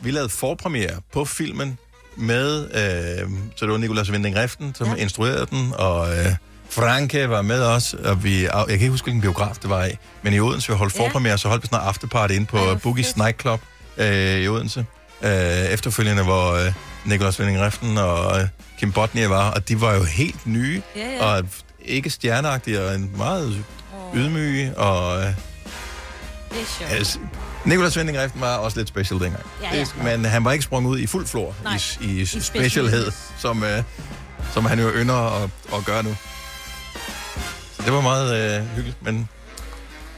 S1: vi lavede forpremiere på filmen med... Øh, så det var Nicolas Winding Reften, som ja. instruerede den, og... Øh, Franke var med os, og vi, jeg kan ikke huske, hvilken biograf det var i, men i Odense, vi holdt
S3: Ja.
S1: forpremiere, så holdt vi sådan en afterparty inde på
S3: Ej,
S1: Boogie's. Nightclub øh, i Odense. Øh, efterfølgende, hvor øh, Nicolas Winding Reften og øh, Kim Botnia var, og de var jo helt nye,
S3: Ja, ja.
S1: og ikke stjerneagtige, og en meget ydmyge, og... Øh,
S3: Det er sjovt.
S1: altså, Nicolas Winding Reften var også lidt special dengang.
S3: Ja, ja.
S1: Men han var ikke sprunget ud i fuld flor
S3: Nej,
S1: i, i,
S3: i
S1: specialhed. som, øh, som han jo ynder at, at gøre nu. Det var meget øh, hyggeligt, men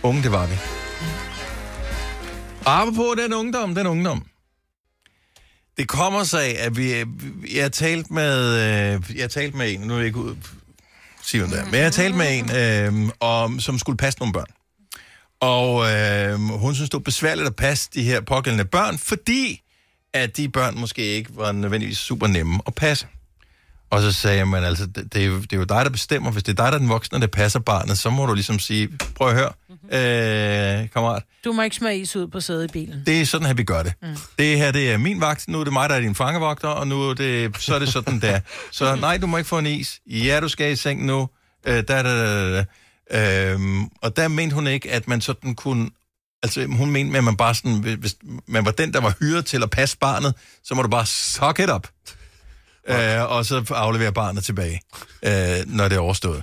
S1: unge, det var vi. Og på den ungdom, den ungdom, Det kommer sig af, at vi, øh, jeg har talt med, øh, jeg har talt med en, nu er jeg ikke ud, sige hvem det er, men jeg har talt med en, øh, om, som skulle passe nogle børn. Og øh, hun synes, det var besværligt at passe de her pågældende børn, fordi at de børn måske ikke var nødvendigvis super nemme at passe. Og så sagde men altså, det, det, er jo, det er jo dig, der bestemmer. Hvis det er dig, der er den voksne, der passer barnet, så må du ligesom sige, prøv at høre, øh, kammerat,
S4: Du må ikke smøre is ud på sædet i bilen.
S1: det er sådan her, vi gør det. Mm. Det her, det er min vagt, nu er det mig, der er din fangevogter, og nu er det, så er det sådan der. Så nej, du må ikke få en is. Ja, du skal i seng nu. Øh, da, da, da, da. Øhm, og der mente hun ikke, at man sådan kunne... Altså, hun mente, at man bare sådan... Hvis man var den, der var hyret til at passe barnet, så må du bare suck it up. Øh, og så aflevere barnet tilbage, øh, når det er overstået.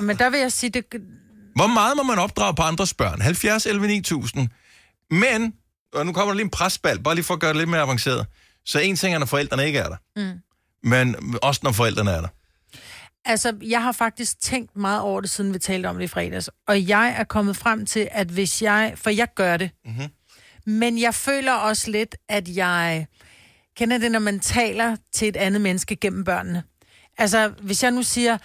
S4: Men der vil jeg sige, det,
S1: Hvor meget må man opdrage på andres børn? 70, 11, 9000. Men, og nu kommer der lige en presbal, bare lige for at gøre det lidt mere avanceret. Så en ting er, når forældrene ikke er der. Mm. Men også når forældrene er der.
S4: Altså, jeg har faktisk tænkt meget over det, siden vi talte om det i fredags. Og jeg er kommet frem til, at hvis jeg... For jeg gør det. Mm-hmm. Men jeg føler også lidt, at jeg... Kender det, når man taler til et andet menneske gennem børnene? Altså, hvis jeg nu siger,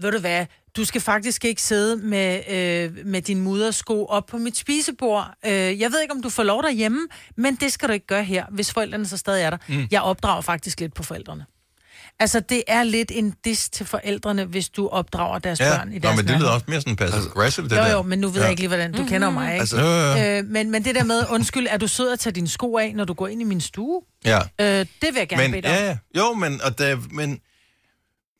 S4: ved du hvad, du skal faktisk ikke sidde med, øh, med din modersko op på mit spisebord. Øh, jeg ved ikke, om du får lov derhjemme, men det skal du ikke gøre her, hvis forældrene så stadig er der. Mm. Jeg opdrager faktisk lidt på forældrene. Altså, det er lidt en dis til forældrene, hvis du opdrager deres
S1: Ja,
S4: børn i
S1: Nå,
S4: deres
S1: men det lyder også mere sådan passive aggressive, det
S4: Jo,
S1: der.
S4: jo, men nu ved ja. jeg ikke lige, hvordan du kender mig, ikke?
S2: Altså,
S1: Jo, jo, jo.
S4: Øh, men, men det der med, undskyld, er du sød at tage dine sko af, når du går ind i min stue?
S1: Ja.
S4: Øh, det vil jeg gerne
S1: Men,
S4: bede dig
S1: ja, ja. Jo, men, og der, men,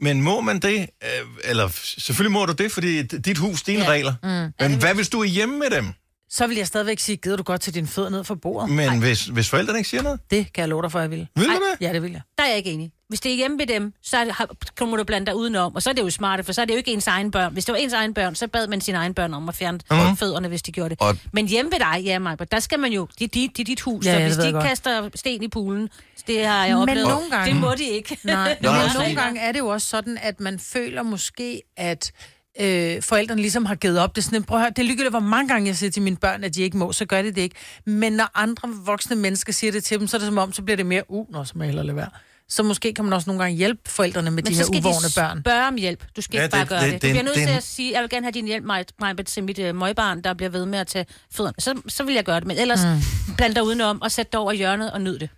S1: men må man det? Øh, Eller selvfølgelig må du det, fordi dit hus, dine ja. regler. Mm. Men hvad hvis du er hjemme med dem?
S4: Så vil jeg stadigvæk sige, gider du godt til dine fødder ned fra bordet?
S1: Men hvis, hvis forældrene ikke siger noget?
S4: Det kan jeg love dig for, jeg vil.
S1: Vil du det?
S4: Ja, det vil jeg.
S3: Der er jeg ikke enig. Hvis det er hjemme ved dem, så er kommer du blande dig udenom, og så er det jo smart, for så er det jo ikke ens egen børn. Hvis det var ens egen børn, så bad man sine egne børn om at fjerne mm. fødderne, hvis de gjorde det.
S2: Og-
S3: Men hjemme ved dig, ja, Maja, der skal man jo, det er dit, det er dit hus,
S4: Ja,
S3: så hvis de
S4: godt.
S3: kaster sten i poolen, det har jeg
S4: Men
S3: oplevet.
S4: nogle gange-
S3: Det må de ikke.
S4: Nej,
S2: Nå,
S4: men nogle gange er det jo også sådan, at man føler måske, at øh, forældrene ligesom har givet op. Det er sådan, prøv at høre, det er ligegyldigt, hvor mange gange jeg siger til mine børn, at de ikke må, så gør de det ikke. Men når andre voksne mennesker siger det til dem, så er det som om, så bliver det mere, uh, nå, så må jeg hellere lade være. Så måske kan man også nogle gange hjælpe forældrene med
S3: Men
S4: de
S3: så
S4: her
S3: skal
S4: uvågne
S3: de
S4: børn.
S3: spørge om hjælp. Du skal
S1: Ja,
S3: ikke bare
S1: det-
S3: gøre
S1: det-
S3: det. Du bliver nødt til at sige, jeg vil gerne have din hjælp, Maj, Maj, til mit uh, møgbarn, der bliver ved med at tage fødderne. Så, så vil jeg gøre det. Men ellers mm. bland dig udenom og sæt dig over i hjørnet og nyd det.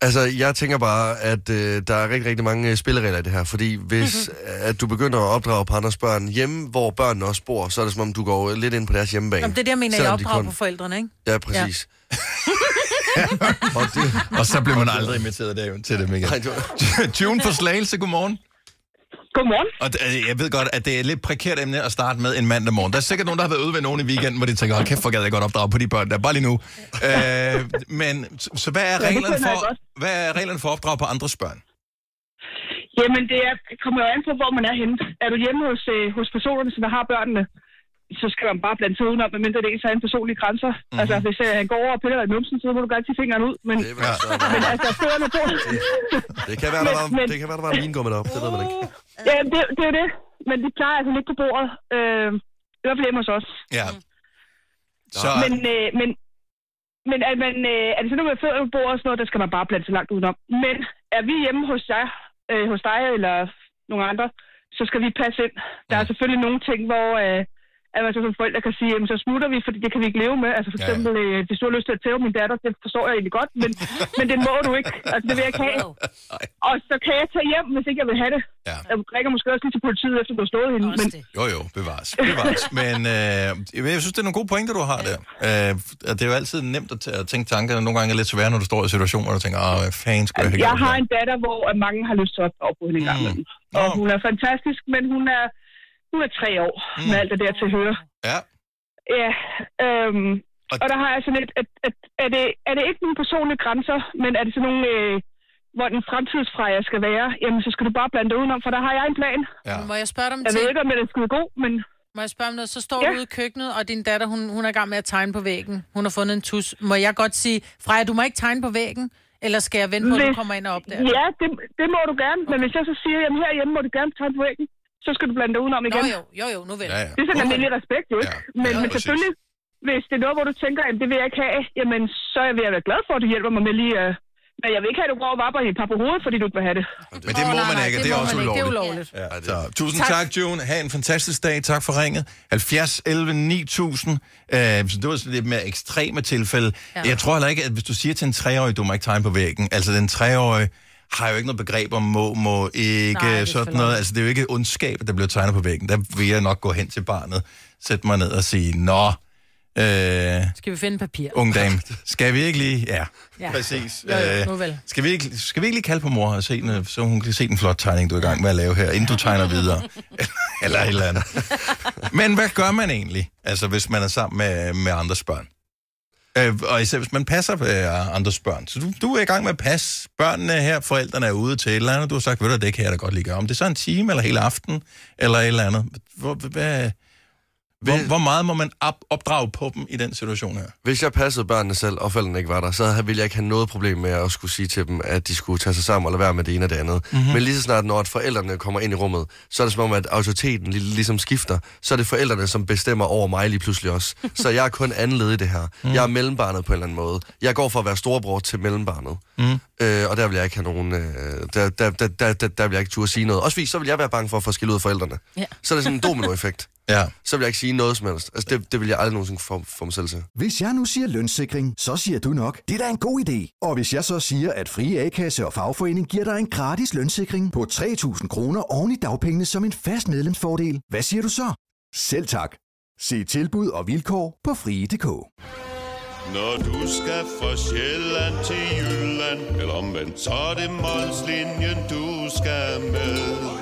S2: Altså, jeg tænker bare, at øh, der er rigtig, rigtig mange øh, spilleregler i det her. Fordi hvis mm-hmm. at du begynder at opdrage på andres børn hjemme, hvor børnene også bor, så er det som om, du går lidt ind på deres hjemmebane.
S4: Jamen, det er det, jeg mener, jeg
S2: de
S4: opdrager
S2: kun-
S4: på forældrene, ikke?
S2: Ja, præcis. Ja. og det,
S1: Og så bliver man aldrig inviteret der, til dem igen. Tune på Slagelse, godmorgen.
S7: Godmorgen.
S1: Og øh, jeg ved godt, at det er et lidt prekært emne at starte med en mandag morgen. Der er sikkert nogen, der har været ude ved nogen i weekenden, hvor de tænker, hold kæft, hvor gad jeg godt opdrage på de børn der. Bare lige nu. Øh, men, så, hvad er reglerne for, hvad er reglerne for at opdrage på andres børn?
S7: Jamen, det er, kommer jo an på, hvor man er henne. Er du hjemme hos, øh, hos personerne, som har børnene, så skal man bare blande sig udenom, medmindre det er ens egen personlige grænser. Mm-hmm. Altså, hvis øh, han går over og piller dig i numsen, så må du godt tage fingeren ud. Men,
S2: det, ja.
S7: men altså, fødderne på...
S2: det kan være, der var,
S7: Men-
S2: det kan være, der var en vingummi deroppe. Det ved man ikke.
S7: ja, det, det er det. Men de plejer altså lidt på bordet. Øh, I hvert fald hjemme hos os.
S1: Ja. Så,
S7: Men, øh, men, men er, man, øh, er det sådan noget med fødderne på bordet og sådan noget, der skal man bare blande sig langt udenom. Men er vi hjemme hos dig, øh, hos dig eller nogle andre, så skal vi passe ind. Der er selvfølgelig nogle ting, hvor øh, at man så som forældre kan sige, jamen, så smutter vi, fordi det kan vi ikke leve med. Altså for
S1: Ja, ja.
S7: eksempel, øh, hvis du har lyst til at tæve min datter, det forstår jeg egentlig godt, men, men det må du ikke. Altså det vil jeg ikke have. Og så kan jeg tage hjem, hvis ikke jeg vil have det.
S1: Ja.
S7: Jeg ringer måske også lige til politiet, efter du har slået hende. Men.
S1: Jo, jo, bevares. bevares. Men øh, jeg synes, det er nogle gode pointer, du har der. Øh, det er jo altid nemt at, t- at tænke tanker, og nogle gange er det lidt svært, når du står i situationer, og du tænker, åh, hvad fanden skulle jeg have
S7: Jeg har
S1: der?"
S7: en datter, hvor mange har lyst til at på hende en gang
S1: Mm.
S7: Og hun er fantastisk, men hun er, hun er tre år mm. med alt det der til at høre.
S1: Ja,
S7: Ja, øhm,
S1: Og-
S7: og der har jeg sådan lidt, at, at, er, det, er det ikke nogle personlige grænser, men er det sådan nogle, øh, hvor den fremtidsfreja skal være, jamen så skal du bare blande dig udenom, for der har jeg en plan.
S1: ja.
S4: Må jeg spørge dig om
S7: Jeg ved
S4: ting?
S7: ikke, om den er skide god, men
S4: Må jeg spørge om noget? Så står
S7: Ja.
S4: du ude i køkkenet, og din datter, hun, hun er i gang med at tegne på væggen. Hun har fundet en tus. Må jeg godt sige, Freja, du må ikke tegne på væggen? Eller skal jeg vente på, at du kommer ind og op der?
S7: ja, det, det må du gerne. Men hvis jeg så siger, jamen herhjemme må du gerne tage på væggen, så skal du blande dig udenom
S4: Nå
S7: igen.
S4: jo, jo, jo, nu vel.
S1: ja, ja.
S7: Det er sådan en almindelig respekt, jo ikke?
S1: Ja,
S7: Men,
S1: ja,
S7: men selvfølgelig, hvis det er noget, hvor du tænker, at det vil jeg ikke have, jamen så er jeg ved at være glad for, at du hjælper mig med lige at Men jeg vil ikke have, at du går og vapper hende par på hovedet, fordi du ikke vil have det.
S1: Men det må
S4: Åh,
S1: man
S4: nej,
S1: ikke, og det er også
S4: ikke. Det er
S1: ulovligt.
S4: ulovligt.
S1: Ja, så, tusind tak. tak, June. Ha' en fantastisk dag. Tak for ringet. 70 11 9000. Øh, så det var sådan lidt mere ekstreme tilfælde. Ja. Jeg tror heller ikke, at hvis du siger til en treårig, du må ikke tegne på væggen. Altså, den treårige har jo ikke noget begreb om må, må ikke,
S4: Nej,
S1: sådan noget. Altså, det er jo ikke ondskab, der bliver tegnet på væggen. Der vil jeg nok gå hen til barnet, sætte mig ned og sige, nå, øh,
S4: Skal vi finde papir?
S1: ung dame, skal vi ikke lige... Ja,
S4: ja.
S1: Præcis.
S4: Jo, jo,
S1: Øh,
S4: nu vel.
S1: skal, vi ikke, skal vi ikke lige kalde på mor, og se den, så hun kan se den flotte tegning, du er i gang med at lave her, inden du tegner videre? eller et eller andet. Men hvad gør man egentlig, altså hvis man er sammen med, med andres børn? Øh, og især hvis man passer øh, andres børn. Så du, du er i gang med at passe børnene her, forældrene er ude til et eller andet, du har sagt, ved du, det kan jeg da godt lige gøre. Om det er så en time, eller hele aften, eller et eller andet. Hvor, hvad, hvor, hvor meget må man op, opdrage på dem i den situation her?
S2: Hvis jeg passede børnene selv, og forældrene ikke var der, så ville jeg ikke have noget problem med at skulle sige til dem, at de skulle tage sig sammen og lade være med det ene og det andet.
S1: Mhm.
S2: Mm-hmm. Men lige så snart, når at forældrene kommer ind i rummet, så er det som om, at autoriteten lig- ligesom skifter. Så er det forældrene, som bestemmer over mig lige pludselig også. Så jeg er kun anden led i det her. Mm. Jeg er mellembarnet på en eller anden måde. Jeg går for at være storebror til mellembarnet. Mm. Øh, og der vil jeg ikke have nogen... Øh, der, der, der, der, der, der vil jeg ikke turde sige noget. Også fordi, så vil jeg være bange for at få skæld ud af forældrene.
S3: Ja.
S2: Så er det sådan en dominoeffekt.
S1: Ja.
S2: Så vil jeg ikke sige noget som helst. Altså, det, det vil jeg aldrig nogensinde få, få mig selv til.
S8: Hvis jeg nu siger lønssikring, så siger du nok, det er da en god idé. Og hvis jeg så siger, at Frie A-kasse og fagforening giver dig en gratis lønssikring på 3.000 kroner oven i dagpengene som en fast medlemsfordel, hvad siger du så? Selv tak. Se tilbud og vilkår på frie.dk.
S9: Når du skal fra Sjælland til Jylland Eller omvendt, så er det Molslinjen, du skal med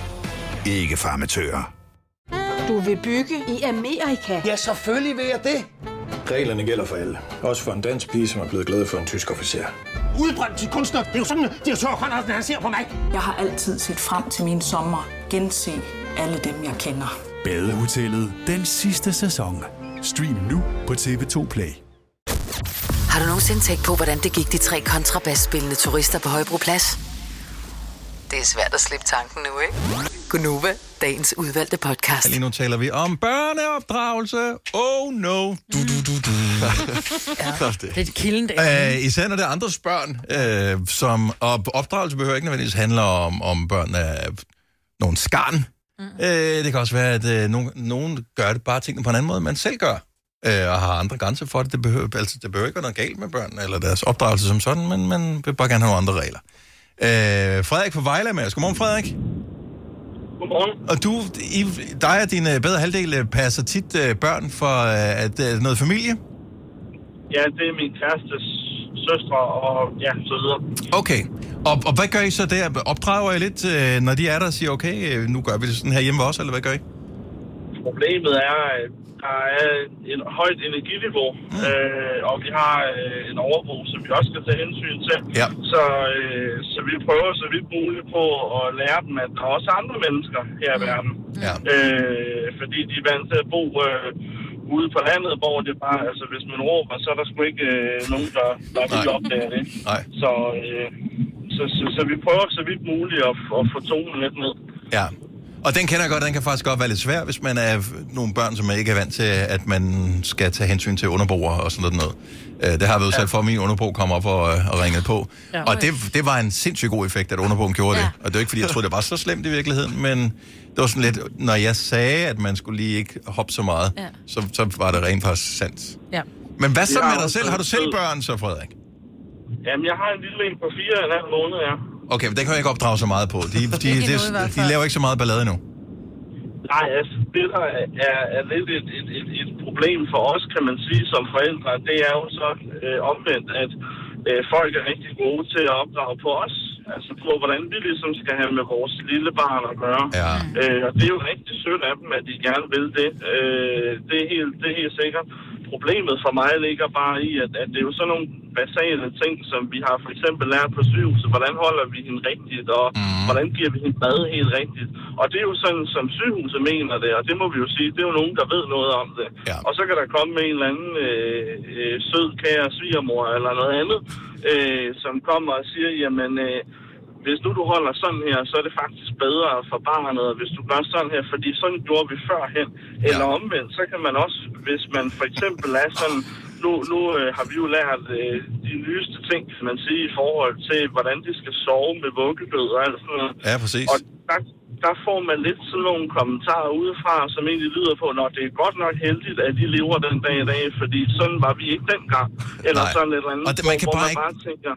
S10: Ikke farmatører.
S11: Du vil bygge i Amerika?
S12: Ja, selvfølgelig vil jeg det. Reglerne gælder for alle. Også for en dansk pige, som er blevet glad for en tysk officer.
S11: Udbrændt til kunstner. Det er jo sådan, at de har tørt, han ser på mig. Jeg har altid set frem til min sommer. Gense alle dem, jeg kender.
S13: Badehotellet den sidste sæson. Stream nu på TV2 Play.
S5: Har du nogensinde tænkt på, hvordan det gik de tre kontrabasspillende turister på Højbroplads? Det er svært at slippe tanken nu, ikke? Gunova, dagens udvalgte podcast.
S1: Lige nu taler vi om børneopdragelse. Oh no. Du, du, du, du.
S4: Det er et kilden
S1: Øh, især når det er andres børn, øh, som, og opdragelse behøver ikke nødvendigvis handle om, om børn af nogle skarn. Mm. Øh, det kan også være, at øh, nogen, nogen gør det bare tingene på en anden måde, man selv gør, øh, og har andre grænser for det. Det behøver, altså, det behøver ikke være noget galt med børn eller deres opdragelse som sådan, men man vil bare gerne have nogle andre regler. Øh, Frederik fra Vejle er med os. Godmorgen, Frederik.
S14: Godmorgen.
S1: Og du, I, dig og din øh, bedre halvdel øh, passer tit øh, børn for øh, at, øh, noget familie?
S14: Ja, det er min kærestes søstre og ja, så videre.
S1: Okay. Og, og hvad gør I så der? Opdrager I lidt, øh, når de er der og siger, okay, øh, nu gør vi det sådan her hjemme os, eller hvad gør I?
S14: Problemet er, at der er et højt energiniveau, mm. øh, og vi har øh, en overbrug, som vi også skal tage hensyn til.
S1: Ja.
S14: Så, øh, så vi prøver så vidt muligt på at lære dem, at der er også andre mennesker her i verden.
S1: Ja.
S14: Øh, fordi de er vant til at bo øh, ude på landet, hvor det bare, altså hvis man råber, så er der sgu ikke øh, nogen, der, der vil opdage det.
S1: Nej.
S14: Så, øh, så, så, så vi prøver så vidt muligt at, at få tonen lidt ned.
S1: Ja. Og den kender jeg godt, den kan faktisk godt være lidt svær, hvis man er nogle børn, som ikke er vant til, at man skal tage hensyn til underboer og sådan noget. Øh, Det har været udsat for, at min underbo kom op og, øh, og ringede på.
S15: Ja.
S1: Og det, det var en sindssygt god effekt, at underboen gjorde det. Og det var ikke, fordi jeg troede, det var så slemt i virkeligheden, men det var sådan lidt, når jeg sagde, at man skulle lige ikke hoppe så meget,
S4: Ja.
S1: så, så var det rent faktisk sandt.
S4: Ja.
S1: Men hvad så
S14: Jeg
S1: med dig selv? Har du selv
S14: selv-
S1: børn så, Frederik?
S14: Jamen, jeg har en lille en på fire og en halv måned, ja.
S1: Okay, men det kan jeg ikke opdrage så meget på. De, de, de, de, de laver ikke så meget ballade nu.
S14: Nej, altså, det der er, er lidt et, et, et, et problem for os, kan man sige, som forældre, det er jo så øh, omvendt, at øh, folk er rigtig gode til at opdrage på os. Altså på, hvordan vi ligesom skal have med vores lille barn at gøre.
S1: Ja.
S14: Øh, og det er jo rigtig sødt af dem, at de gerne vil det. Øh, det, er helt, det er helt sikkert. Problemet for mig ligger bare i, at, at det er jo sådan nogle basale ting, som vi har for eksempel lært på sygehuset. Hvordan holder vi hende rigtigt, og mm. hvordan giver vi hende mad helt rigtigt. Og det er jo sådan, som sygehuset mener det, og det må vi jo sige, det er jo nogen, der ved noget om det.
S1: Ja.
S14: Og så kan der komme en eller anden øh, øh, sød kære svigermor eller noget andet, øh, som kommer og siger, jamen... Øh, hvis nu du holder sådan her, så er det faktisk bedre for barnet, hvis du gør sådan her, fordi sådan gjorde vi førhen. Eller omvendt, så kan man også, hvis man for eksempel er sådan, nu, nu øh, har vi jo lært øh, de nyeste ting, kan man sige, i forhold til, hvordan de skal sove med vuggedød og alt sådan noget.
S1: Ja, præcis.
S14: Og der, der får man lidt sådan nogle kommentarer udefra, som egentlig lyder på, når det er godt nok heldigt, at de lever den dag i dag, fordi sådan var vi ikke dengang. Eller
S1: Nej.
S14: sådan et eller andet,
S1: Og det- man kan
S14: hvor,
S1: bare
S14: man
S1: ikke-
S14: bare tænker,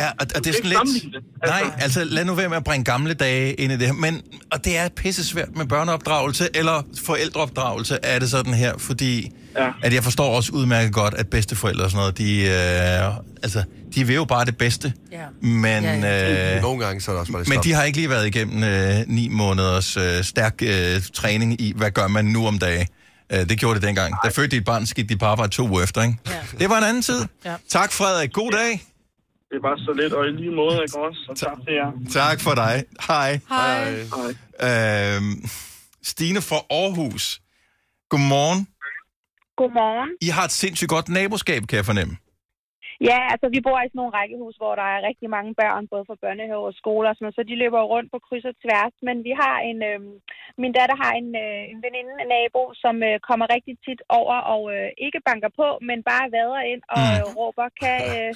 S1: Ja, og, og det er sådan lidt...
S14: det.
S1: Nej, altså lad nu være med at bringe gamle dage ind i det her. Men, og det er pisse svært med børneopdragelse, eller forældreopdragelse er det sådan her, fordi
S14: ja.
S1: at jeg forstår også udmærket godt, at bedsteforældre og sådan noget, de, øh, altså, de vil jo bare det bedste.
S4: Ja.
S1: Men,
S2: Ja, ja.
S1: øh,
S2: Nogle gange så er der også bare
S1: men de har ikke lige været igennem øh, ni måneders øh, stærk øh, træning i, hvad gør man nu om dagen. Øh, det gjorde det dengang. Da fødte dit barn, skete de på arbejde to uger efter, ikke? Ja. Det var en anden tid.
S4: Ja.
S1: Tak, Frederik. God dag.
S14: det er bare så lidt, og i lige måde, ikke også? Og tak til jer.
S1: Tak for dig. Hej.
S14: Hej. Hej.
S1: Øhm, Stine fra Aarhus. Godmorgen.
S15: Godmorgen.
S1: I har et sindssygt godt naboskab, kan jeg fornemme.
S15: Ja, altså vi bor i sådan nogle rækkehus, hvor der er rigtig mange børn, både fra børnehave og skoler og sådan noget, så de løber rundt på kryds og tværs. Men vi har en, øh, min datter har en, øh, en veninde, en nabo, som øh, kommer rigtig tit over og øh, ikke banker på, men bare vader ind og øh, råber, kan øh,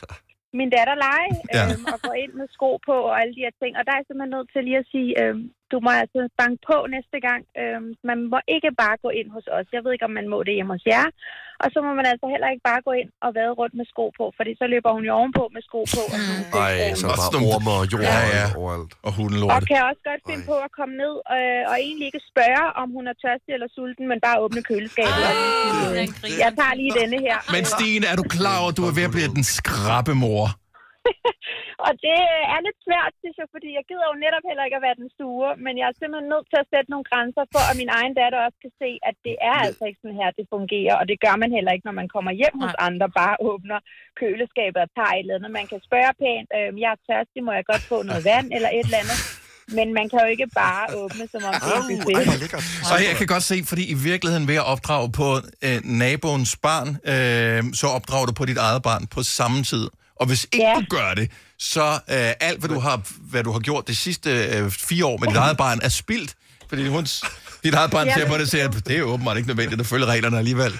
S15: min datter lege
S1: Ja.
S15: øh, og gå ind med sko på og alle de her ting. Og der er jeg simpelthen nødt til lige at sige, øh, du må altså banke på næste gang. Øh, man må ikke bare gå ind hos os. Jeg ved ikke, om man må det hjemme hos jer. Og så må man altså heller ikke bare gå ind og vade rundt med sko på, fordi så løber hun jo ovenpå med sko på. Og sådan.
S2: Ej,
S15: Øhm,
S2: så er bare orme og jord
S1: Ja, ja.
S2: overalt.
S1: Og
S15: og
S1: hundelort.
S15: kan også godt finde på at komme ned øh, og egentlig ikke spørge, om hun er tørstig eller sulten, men bare åbne køleskabet. og lige sige, øh, jeg tager lige denne her.
S1: Men Stine, er du klar over, at du er ved at blive den skrappe mor?
S15: Og det er lidt svært, synes jeg, fordi jeg gider jo netop heller ikke at være den sure, men jeg er simpelthen nødt til at sætte nogle grænser for, at min egen datter også kan se, at det er altså ikke sådan her, det fungerer, og det gør man heller ikke, når man kommer hjem hos andre, bare åbner køleskabet og tager et eller andet. Man kan spørge pænt, øh, jeg er tørstig, må jeg godt få noget vand eller et eller andet, men man kan jo ikke bare åbne, som om det er buffet.
S1: Så jeg kan godt se, fordi i virkeligheden ved at opdrage på øh, naboens barn, øh, så opdrager du på dit eget barn på samme tid. Og hvis ikke ja. du gør det, så øh, alt, hvad du, har, hvad du har gjort de sidste øh, fire år med dit eget barn, er spildt. Fordi hun, dit eget barn
S15: Ja.
S1: ser på det og siger, at det er jo åbenbart ikke nødvendigt at følge reglerne alligevel.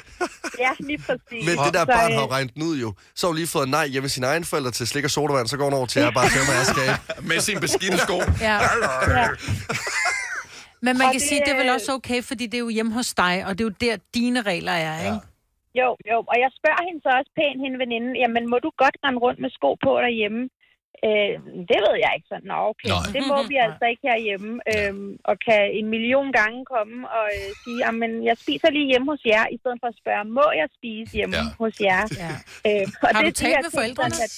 S15: Ja, lige præcis.
S2: Men det der
S15: Så,
S2: barn
S15: øh,
S2: har jo regnet den ud jo. Så har hun lige fået nej hjemme med sine egne forældre til slik og sodavand, så går hun over til jer bare til mig, skal.
S1: Med sin beskidte sko.
S4: Ja.
S15: Ja.
S4: Men man
S15: Og
S4: kan
S15: det,
S4: sige, det er vel
S15: øh,
S4: også okay, fordi det er jo hjemme hos dig, og det er jo der, dine regler er, ikke?
S15: Jo, jo, og jeg spørger hende så også pænt, hende veninde, jamen må du godt rende rundt med sko på derhjemme? Øh, det ved jeg ikke sådan. Nå, okay.
S1: Nej.
S15: Det må vi altså ikke herhjemme. Øhm, og kan en million gange komme og øh, sige, jamen jeg spiser lige hjemme hos jer, i stedet for at spørge, må jeg spise hjemme ja. hos jer?
S4: Ja.
S15: Øh, og
S4: Har du
S15: det er de
S4: talt med forældrene?
S15: At,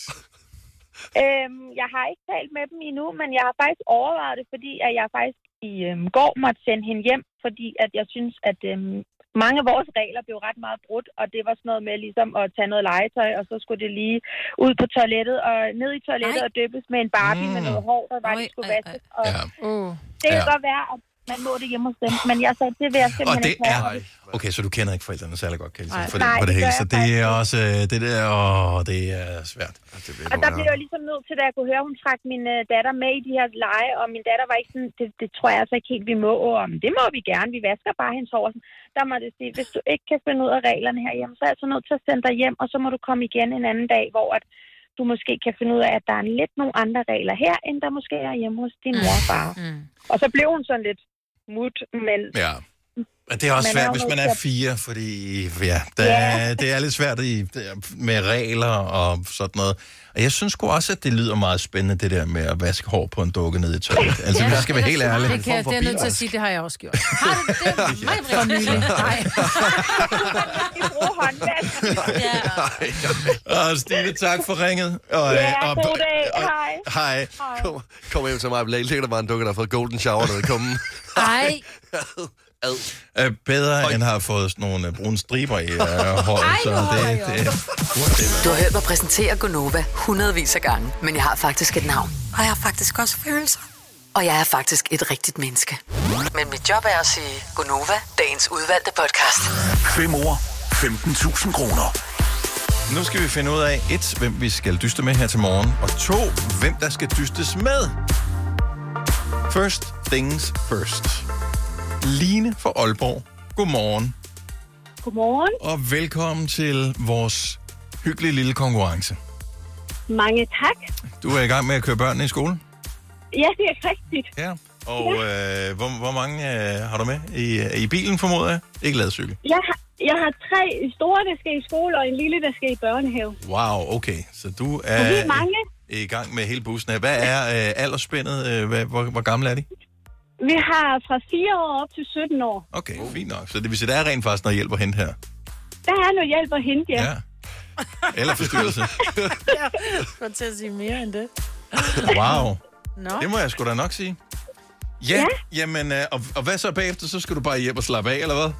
S15: øhm, jeg har ikke talt med dem endnu, men jeg har faktisk overvejet det, fordi at jeg faktisk i øhm, går måtte sende hende hjem, fordi at jeg synes, at øhm, mange af vores regler blev ret meget brudt, og det var sådan noget med ligesom at tage noget legetøj, og så skulle det lige ud på toilettet, og ned i toilettet
S4: Ej.
S15: og dyppes med en Barbie mm. med noget hår, der var, de skulle
S4: ej,
S15: vaskes. Og
S1: Ja.
S4: Uh.
S15: det kan
S1: Ja.
S15: godt være, at man må det hjemme hos dem, men jeg sagde, det vil jeg
S1: Og
S15: simpelthen
S1: det
S15: ikke have.
S1: er... Okay, så du kender ikke forældrene særlig godt, kan jeg sige, for det, på det
S15: det
S1: hele. Så det er også... øh, Det der... Åh, det er svært.
S15: Og der blev jeg ligesom nødt til, da jeg kunne høre, hun trak min øh, datter med i de her lege, og min datter var ikke sådan, det, det tror jeg altså ikke helt, vi må, og "Men det må vi gerne, vi vasker bare hendes hår. og sådan. Der må det sige, hvis du ikke kan finde ud af reglerne herhjemme, så er jeg altså nødt til at sende dig hjem, og så må du komme igen en anden dag, hvor at du måske kan finde ud af, at der er lidt nogle andre regler her, end der måske er hjemme hos din mor og far.
S4: Mm.
S15: Og så blev hun sådan lidt mut, men
S1: Ja. Det er også
S15: Man er
S1: svært,
S15: jo
S1: hvis man er fire, fordi ja, der,
S15: Ja.
S1: det er lidt svært i, med regler og sådan noget. Og jeg synes sgu også, at det lyder meget spændende, det der med at vaske hår på en dukke nede i toilettet. Altså, jeg skal være helt ærlig.
S4: Det, kan, jeg- det er jeg nødt til at sige, det har jeg også gjort. Har du det? Mig for nylig. Nej.
S15: håndvask.
S1: Og Stine, tak for ringet. Og,
S15: Ja,
S1: øh, og,
S15: god dag. Hej.
S1: Hej.
S2: Kom, kom hjem til mig, og ligger der bare en dukke, der har fået golden shower, der vil komme.
S4: Ej.
S2: Ad.
S1: Øh, bedre end har fået sådan nogle øh, brune striber i øh, håret, så det, det, det,
S5: Du har hørt mig præsentere Gonova hundredvis af gange, men jeg har faktisk et navn. Og jeg har faktisk også følelser. Og jeg er faktisk et rigtigt menneske. Men mit job er at sige Gonova, dagens udvalgte podcast.
S6: 5 år, 15.000 kroner.
S1: Nu skal vi finde ud af, et, hvem vi skal dyste med her til morgen, og to, hvem der skal dystes med. First things first. Line fra Aalborg. Godmorgen,
S16: Godmorgen.
S1: og velkommen til vores hyggelige lille konkurrence.
S16: Mange tak.
S1: Du er i gang med at køre børnene i skole.
S16: Ja, det er rigtigt.
S1: Ja. Og øh, hvor, hvor mange øh, har du med i, i bilen, formoder jeg? Ikke ladcykel.
S16: Jeg har, jeg har tre store, der skal i skole, og en lille, der skal i børnehave.
S1: Wow, okay. Så du er
S16: er mange.
S1: i, i gang med hele bussen. her. Hvad er øh, aldersspændet? Øh, hvad, hvor, hvor gamle er de?
S16: Vi har fra 4 år op til 17 år.
S1: Okay, fint nok. Så det vil sige, der er rent faktisk noget hjælp at hente her.
S16: Der er noget hjælp at hente, ja.
S1: Ja. Eller forstyrrelse.
S4: ja, for til at sige mere end det.
S1: Wow.
S4: Nå.
S1: Det må jeg sgu da nok sige. Ja, ja. jamen, øh, og, og hvad så bagefter? Så skal du bare hjem og slappe af, eller hvad?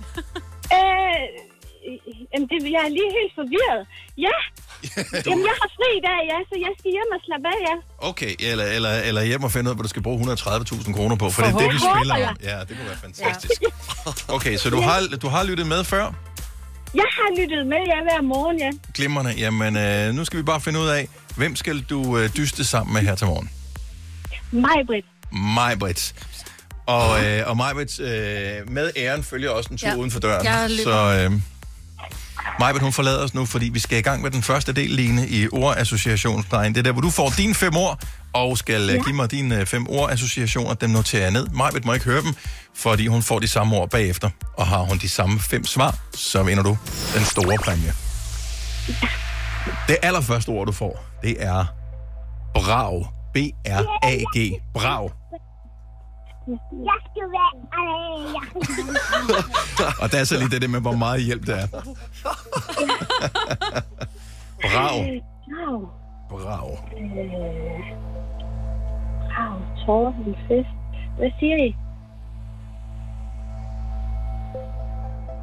S16: Øh, jamen, det, jeg er lige helt forvirret. Ja, jamen, jeg har fri i dag, ja, så jeg skal hjem og slappe af, ja.
S1: Okay, eller, eller, eller hjem og finde ud af, hvad du skal bruge 130.000 kroner på, for det er det, vi spiller om. Ja, det kunne være fantastisk. Okay, så du har, du har lyttet med før?
S16: Jeg har lyttet med jer hver morgen, ja.
S1: Glimrende. Jamen, øh, nu skal vi bare finde ud af, hvem skal du øh, dyste sammen med her til morgen?
S16: Mig, Britt.
S1: Majbrit. Og, øh, og Majbrit, øh, med æren følger også en tur ja. Uden for døren.
S16: Jeg
S1: så øh, Majbrit, hun forlader os nu, fordi vi skal i gang med den første del, Line, i ordassociationslejen. Det er der, hvor du får dine fem ord, og skal ja. give mig dine øh, fem ordassociationer. Dem noterer jeg ned. Majbrit må ikke høre dem, fordi hun får de samme ord bagefter. Og har hun de samme fem svar, så vinder du den store præmie. Det allerførste ord, du får, det er brag. B-R-A-G. Brag.
S17: Jeg skal være...
S1: Og der er så lige det der med, hvor meget hjælp det er. Brav.
S16: Brav.
S1: Brav.
S16: Øh, Brav, Torben, fest. Hvad siger I?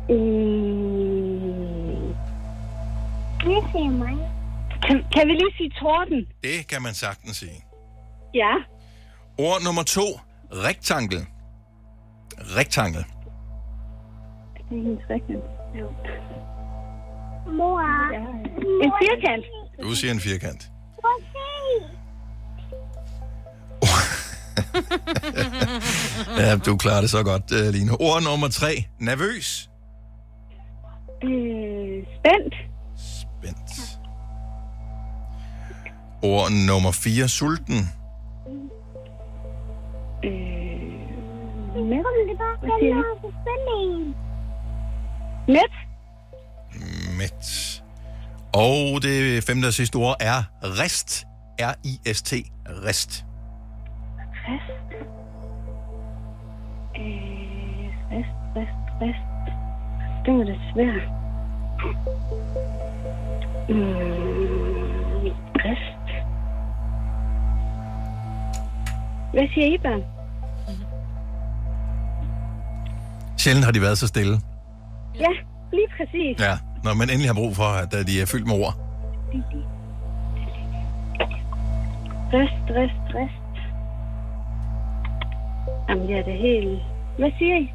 S16: Mm.
S17: Det siger mig.
S16: Kan, kan vi lige sige torden?
S1: Det kan man sagtens sige.
S16: Ja.
S1: Ord nummer to. Rektangel. Rektangel.
S16: Det er en trekant. Jo.
S17: Mor.
S16: En firkant.
S1: Du siger en firkant. Ja, du klarer det så godt, øh, Line. Ord nummer tre. Nervøs.
S16: Øh, spændt.
S1: Spændt. Ord nummer fire. Sulten.
S16: Øh,
S17: bare,
S16: Hvad siger
S17: er spænding.
S16: Mæt.
S1: Mæt. Og det femte og sidste ord er rest. R-I-S-T. Rest.
S16: Rest. Øh, rest, rest, rest. Det var det svært. Mm, rest. Hvad siger I, børn?
S1: Sjældent har de været så stille.
S16: Ja, lige præcis.
S1: Ja, når man endelig har brug for, at øh, de er fyldt med ord.
S16: Rest, rest, rest. Jamen, jeg er det helt... Hvad siger I?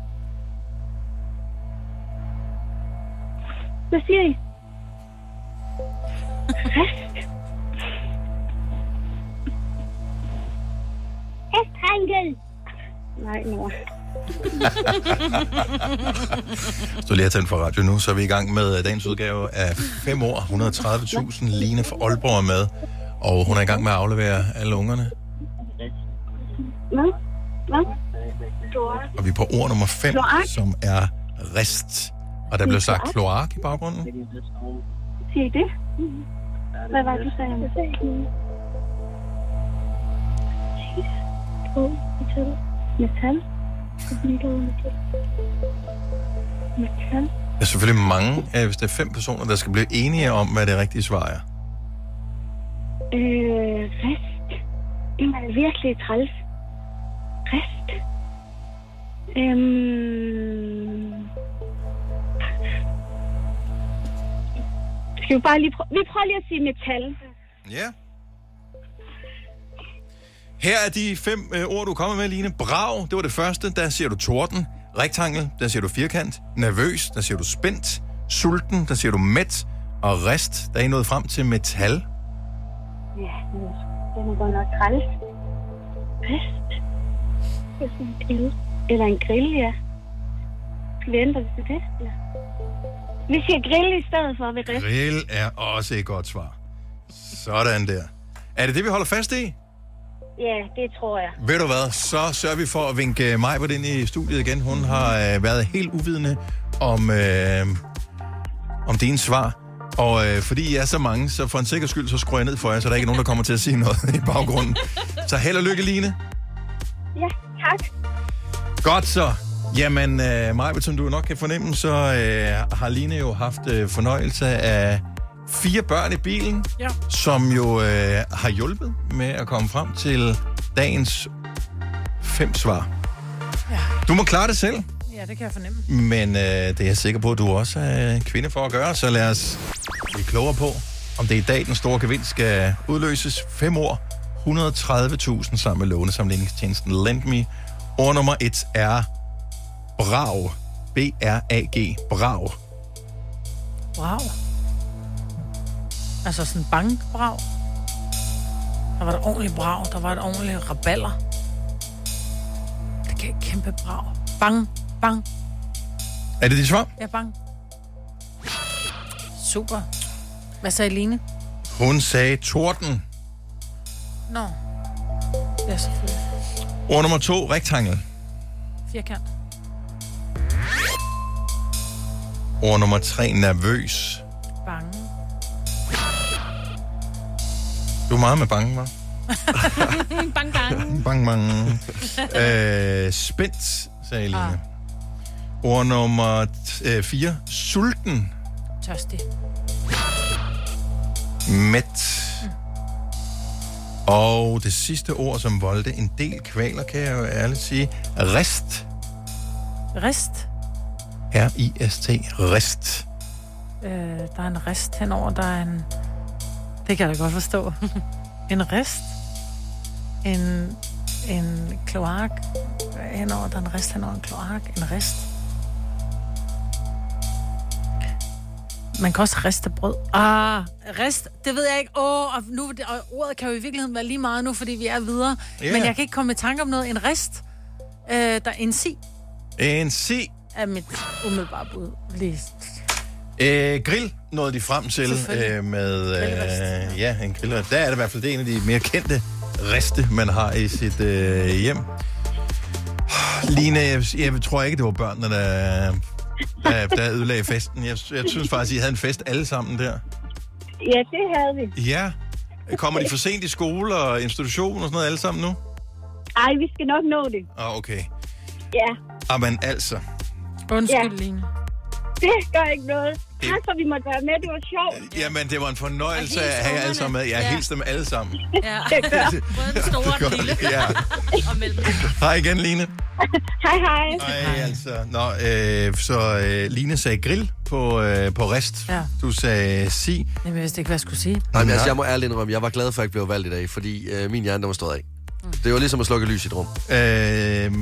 S16: Hvad siger I? Rest.
S17: Hesthankel.
S16: Nej, mor.
S1: Hvis du lige har tændt for radio nu, så er vi i gang med øh, dagens udgave af 5 år. 130.000 Line fra Aalborg er med. Og hun er i gang med at aflevere alle ungerne.
S16: Hvad? Hvad?
S1: Og vi er på ord nummer 5,
S16: Kloak.
S1: som er rest. Og der blev sagt kloak i baggrunden.
S16: Siger det? Hvad var det, du sagde? på metal. Metal. Metal.
S1: Der er selvfølgelig mange, øh, hvis der er fem personer, der skal blive enige om, hvad det rigtige svar er.
S16: Øh, rest. Det er virkelig træls. Rest. Øhm... Skal vi bare lige prøve... Vi prøver lige at sige metal.
S1: Ja. Yeah. Her er de fem øh, ord, du er kommet med, Line. Brav, det var det første. Der siger du torden. Rektangel, der siger du firkant. Nervøs, der siger du spændt. Sulten, der siger du mæt. Og rest, der er I nået frem til metal.
S16: Ja, den er- den er godt nok træls. Rest. Det er sådan en grill. Eller en grill, ja. Skal vi ændre det til det? Ja. Vi siger grill i stedet for ved rest.
S1: Grill er også et godt svar. Sådan der. Er det det, vi holder fast i?
S16: Ja, det tror jeg.
S1: Ved du hvad, så sørger vi for at vinke mig på ind i studiet igen. Hun har øh, været helt uvidende om, øh, om dine svar. Og øh, fordi I er så mange, så for en sikker skyld, så skruer jeg ned for jer, så der ikke er nogen, der kommer til at sige noget i baggrunden. Så held og lykke, Line.
S16: Ja, tak.
S1: Godt så. Jamen, øh, Majbet, som du nok kan fornemme, så øh, har Line jo haft øh, fornøjelse af fire børn i bilen,
S4: Ja.
S1: som jo øh, har hjulpet med at komme frem til dagens fem svar.
S4: Ja.
S1: Du må klare det selv,
S4: Ja, det kan jeg fornemme.
S1: men øh, det er jeg sikker på, at du også er kvinde for at gøre, så lad os blive klogere på, om det er i dag, den store gevinst skal udløses. Fem år, 130.000 sammen med lånesamligningstjenesten LendMe. Ord nummer et er Brag. B-R-A-G. Brag.
S4: Brav. Altså sådan bang brav. Der var et ordentligt brag. Der var et ordentligt raballer. Det gav et kæmpe brag. Bang, bang.
S1: Er det dit svar?
S4: Ja, bang. Super. Hvad sagde Line?
S1: Hun sagde torden.
S4: Nå. Ja, selvfølgelig.
S1: Ord nummer to, rektangel.
S4: Firkant.
S1: Ord nummer tre, nervøs. Du er meget med bange, hva'?
S3: bang, bang.
S1: Bang, bang. øh, spændt, sagde Line. Ah. Ord nummer t- øh, fire, sulten.
S4: Tørstig.
S1: Mæt. Og det sidste ord, som voldte en del kvaler, kan jeg jo ærligt sige. Rest.
S4: Rest.
S1: R-I-S-T. Rest.
S4: Øh, der er en rest henover. Der er en... Det kan jeg da godt forstå. en rest. En, en kloak henover. Der er en rest henover en kloak. En rest. Man kan også riste brød. Ah, rest, det ved jeg ikke. Åh, og, nu, og ordet kan jo i virkeligheden være lige meget nu, fordi vi er videre. Yeah. Men jeg kan ikke komme i tanke om noget. En rest. Øh, der er en si
S1: En si.
S4: er mit umiddelbare bud. Lige.
S1: Øh, grill nåede de frem til øh, med... Øh, ja, en grillrest. Der er det i hvert fald det er en af de mere kendte riste, man har i sit øh, hjem. Line, jeg, jeg tror ikke, det var børnene, der, der, der ødelagde festen. Jeg, jeg synes faktisk, I havde en fest alle sammen der.
S16: Ja, det havde vi.
S1: Ja. Kommer de for sent i skole og institution og sådan noget alle sammen nu?
S16: Ej, vi skal nok nå det.
S1: Ah, okay.
S16: Ja,
S1: Jamen altså.
S4: Undskyld,
S16: Ja.
S4: Line.
S16: Det gør ikke noget. Tak for, vi måtte være med. Det var sjovt.
S1: Jamen, det var en fornøjelse at have jer alle sammen med. Jeg ja. Hilste dem alle sammen.
S3: Ja.
S16: Det gør.
S3: Både den store og den lille.
S1: Ja.
S3: og mellem.
S1: Hej igen, Line.
S16: Hej, hej.
S1: Ej, altså. Nå, øh, så øh, Line sagde grill på, øh, på rest.
S4: Ja.
S1: Du sagde si.
S4: Jamen, jeg vidste ikke, hvad jeg skulle sige.
S2: Nej, men altså, jeg må ærligt indrømme, jeg var glad for, at jeg blev valgt i dag, fordi øh, min hjerne, der var stået af. Det var ligesom at slukke lys i et rum.
S1: Øh,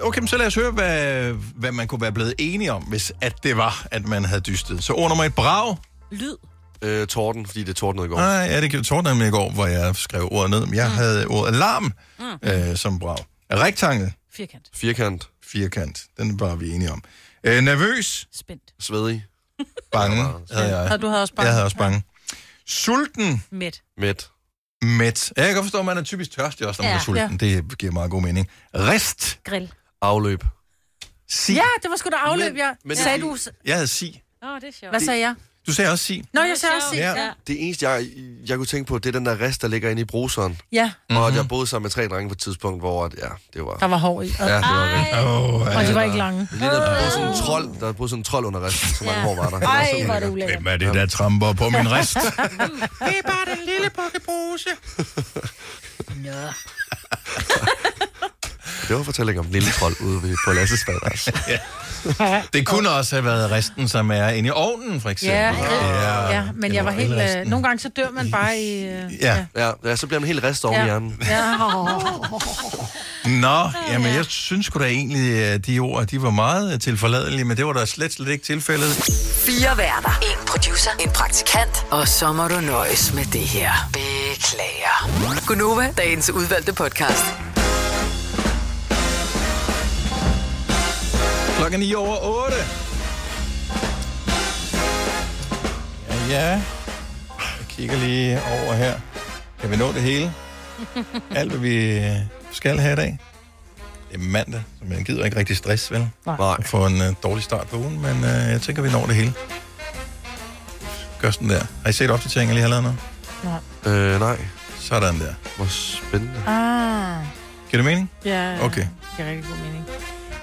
S1: okay, men så lad os høre, hvad, hvad man kunne være blevet enige om, hvis at det var, at man havde dystet. Så ord nummer et, brag.
S3: Lyd.
S2: Øh, torden, fordi det tordnede i går.
S1: Nej, ja, det gjorde torden i går, hvor jeg skrev ordet ned. Men jeg mm. havde ordet alarm mm. øh, som brag. Rektangel.
S3: Firkant.
S2: Firkant.
S1: Firkant. Den var vi enige om. Øh, nervøs.
S3: Spændt.
S2: Svedig.
S1: Bange havde jeg.
S4: Og du havde også bange.
S1: Jeg havde også bange. Sulten.
S3: Mæt.
S2: Mæt.
S1: Mæt. Ja, jeg kan forstå, at man er typisk tørstig også, når man
S3: Ja.
S1: er sulten. Det giver meget god mening. Rest.
S3: Grill.
S2: Afløb.
S1: Si.
S4: Ja, det var sgu da afløb,
S2: Men-
S4: ja.
S2: men det-
S4: sagde du...
S1: Jeg havde si.
S3: Åh, oh, det er sjovt.
S4: Hvad sagde jeg?
S1: Du sagde også si.
S4: Nå, jeg sagde også sig.
S1: Ja.
S4: Ja.
S2: Det eneste, jeg, jeg kunne tænke på, det er den der rest, der ligger inde i bruseren.
S4: ja,
S2: Mm-hmm. Og at jeg boede sammen med tre drenge på et tidspunkt, hvor at, ja, det var...
S4: der var hår i. Og,
S2: Ja, det var rigtigt.
S1: Oh,
S4: og de var ikke lange.
S2: Det at der boede sådan en trold, der boede sådan en trold under resten. Så mange
S3: Ja.
S2: hår var der.
S4: Ej,
S2: Det var
S4: er
S2: så
S4: det
S2: ulækkert.
S1: Hvem er det, der tramper på min rest? det er bare den lille pukkebruse.
S2: Det var fortælling om lille trold ude ved, på Lasses baders.
S1: ja. Det kunne også have været resten, som er inde i ovnen, for eksempel.
S4: Ja, ja, men jeg var helt... Øh, nogle gange så dør man bare i... Øh,
S1: Ja.
S2: ja. Ja, så bliver man helt rest oven i hjernen.
S4: Ja.
S1: Nå, jamen jeg synes sgu da egentlig, at de ord, de var meget tilforladelige, men det var da slet, slet ikke tilfældet.
S5: Fire værter. En producer. En praktikant. Og så må du nøjes med det her. Beklager. Gunova, dagens udvalgte podcast.
S1: Klokken 9 over 8. Ja, ja. Jeg kigger lige over her. Kan vi nå det hele? Alt, hvad vi skal have i dag? Det er mandag, så man gider ikke rigtig stress, vel?
S2: Nej.
S1: For en uh, dårlig start på ugen, men uh, jeg tænker, vi når det hele. Gør sådan der. Har I set opdateringer, jeg lige har lavet noget?
S4: Nej.
S2: Øh, nej.
S1: Sådan der.
S2: Hvor spændende.
S4: Ah.
S1: Giver det mening?
S4: Ja,
S1: Okay.
S4: det giver rigtig god mening.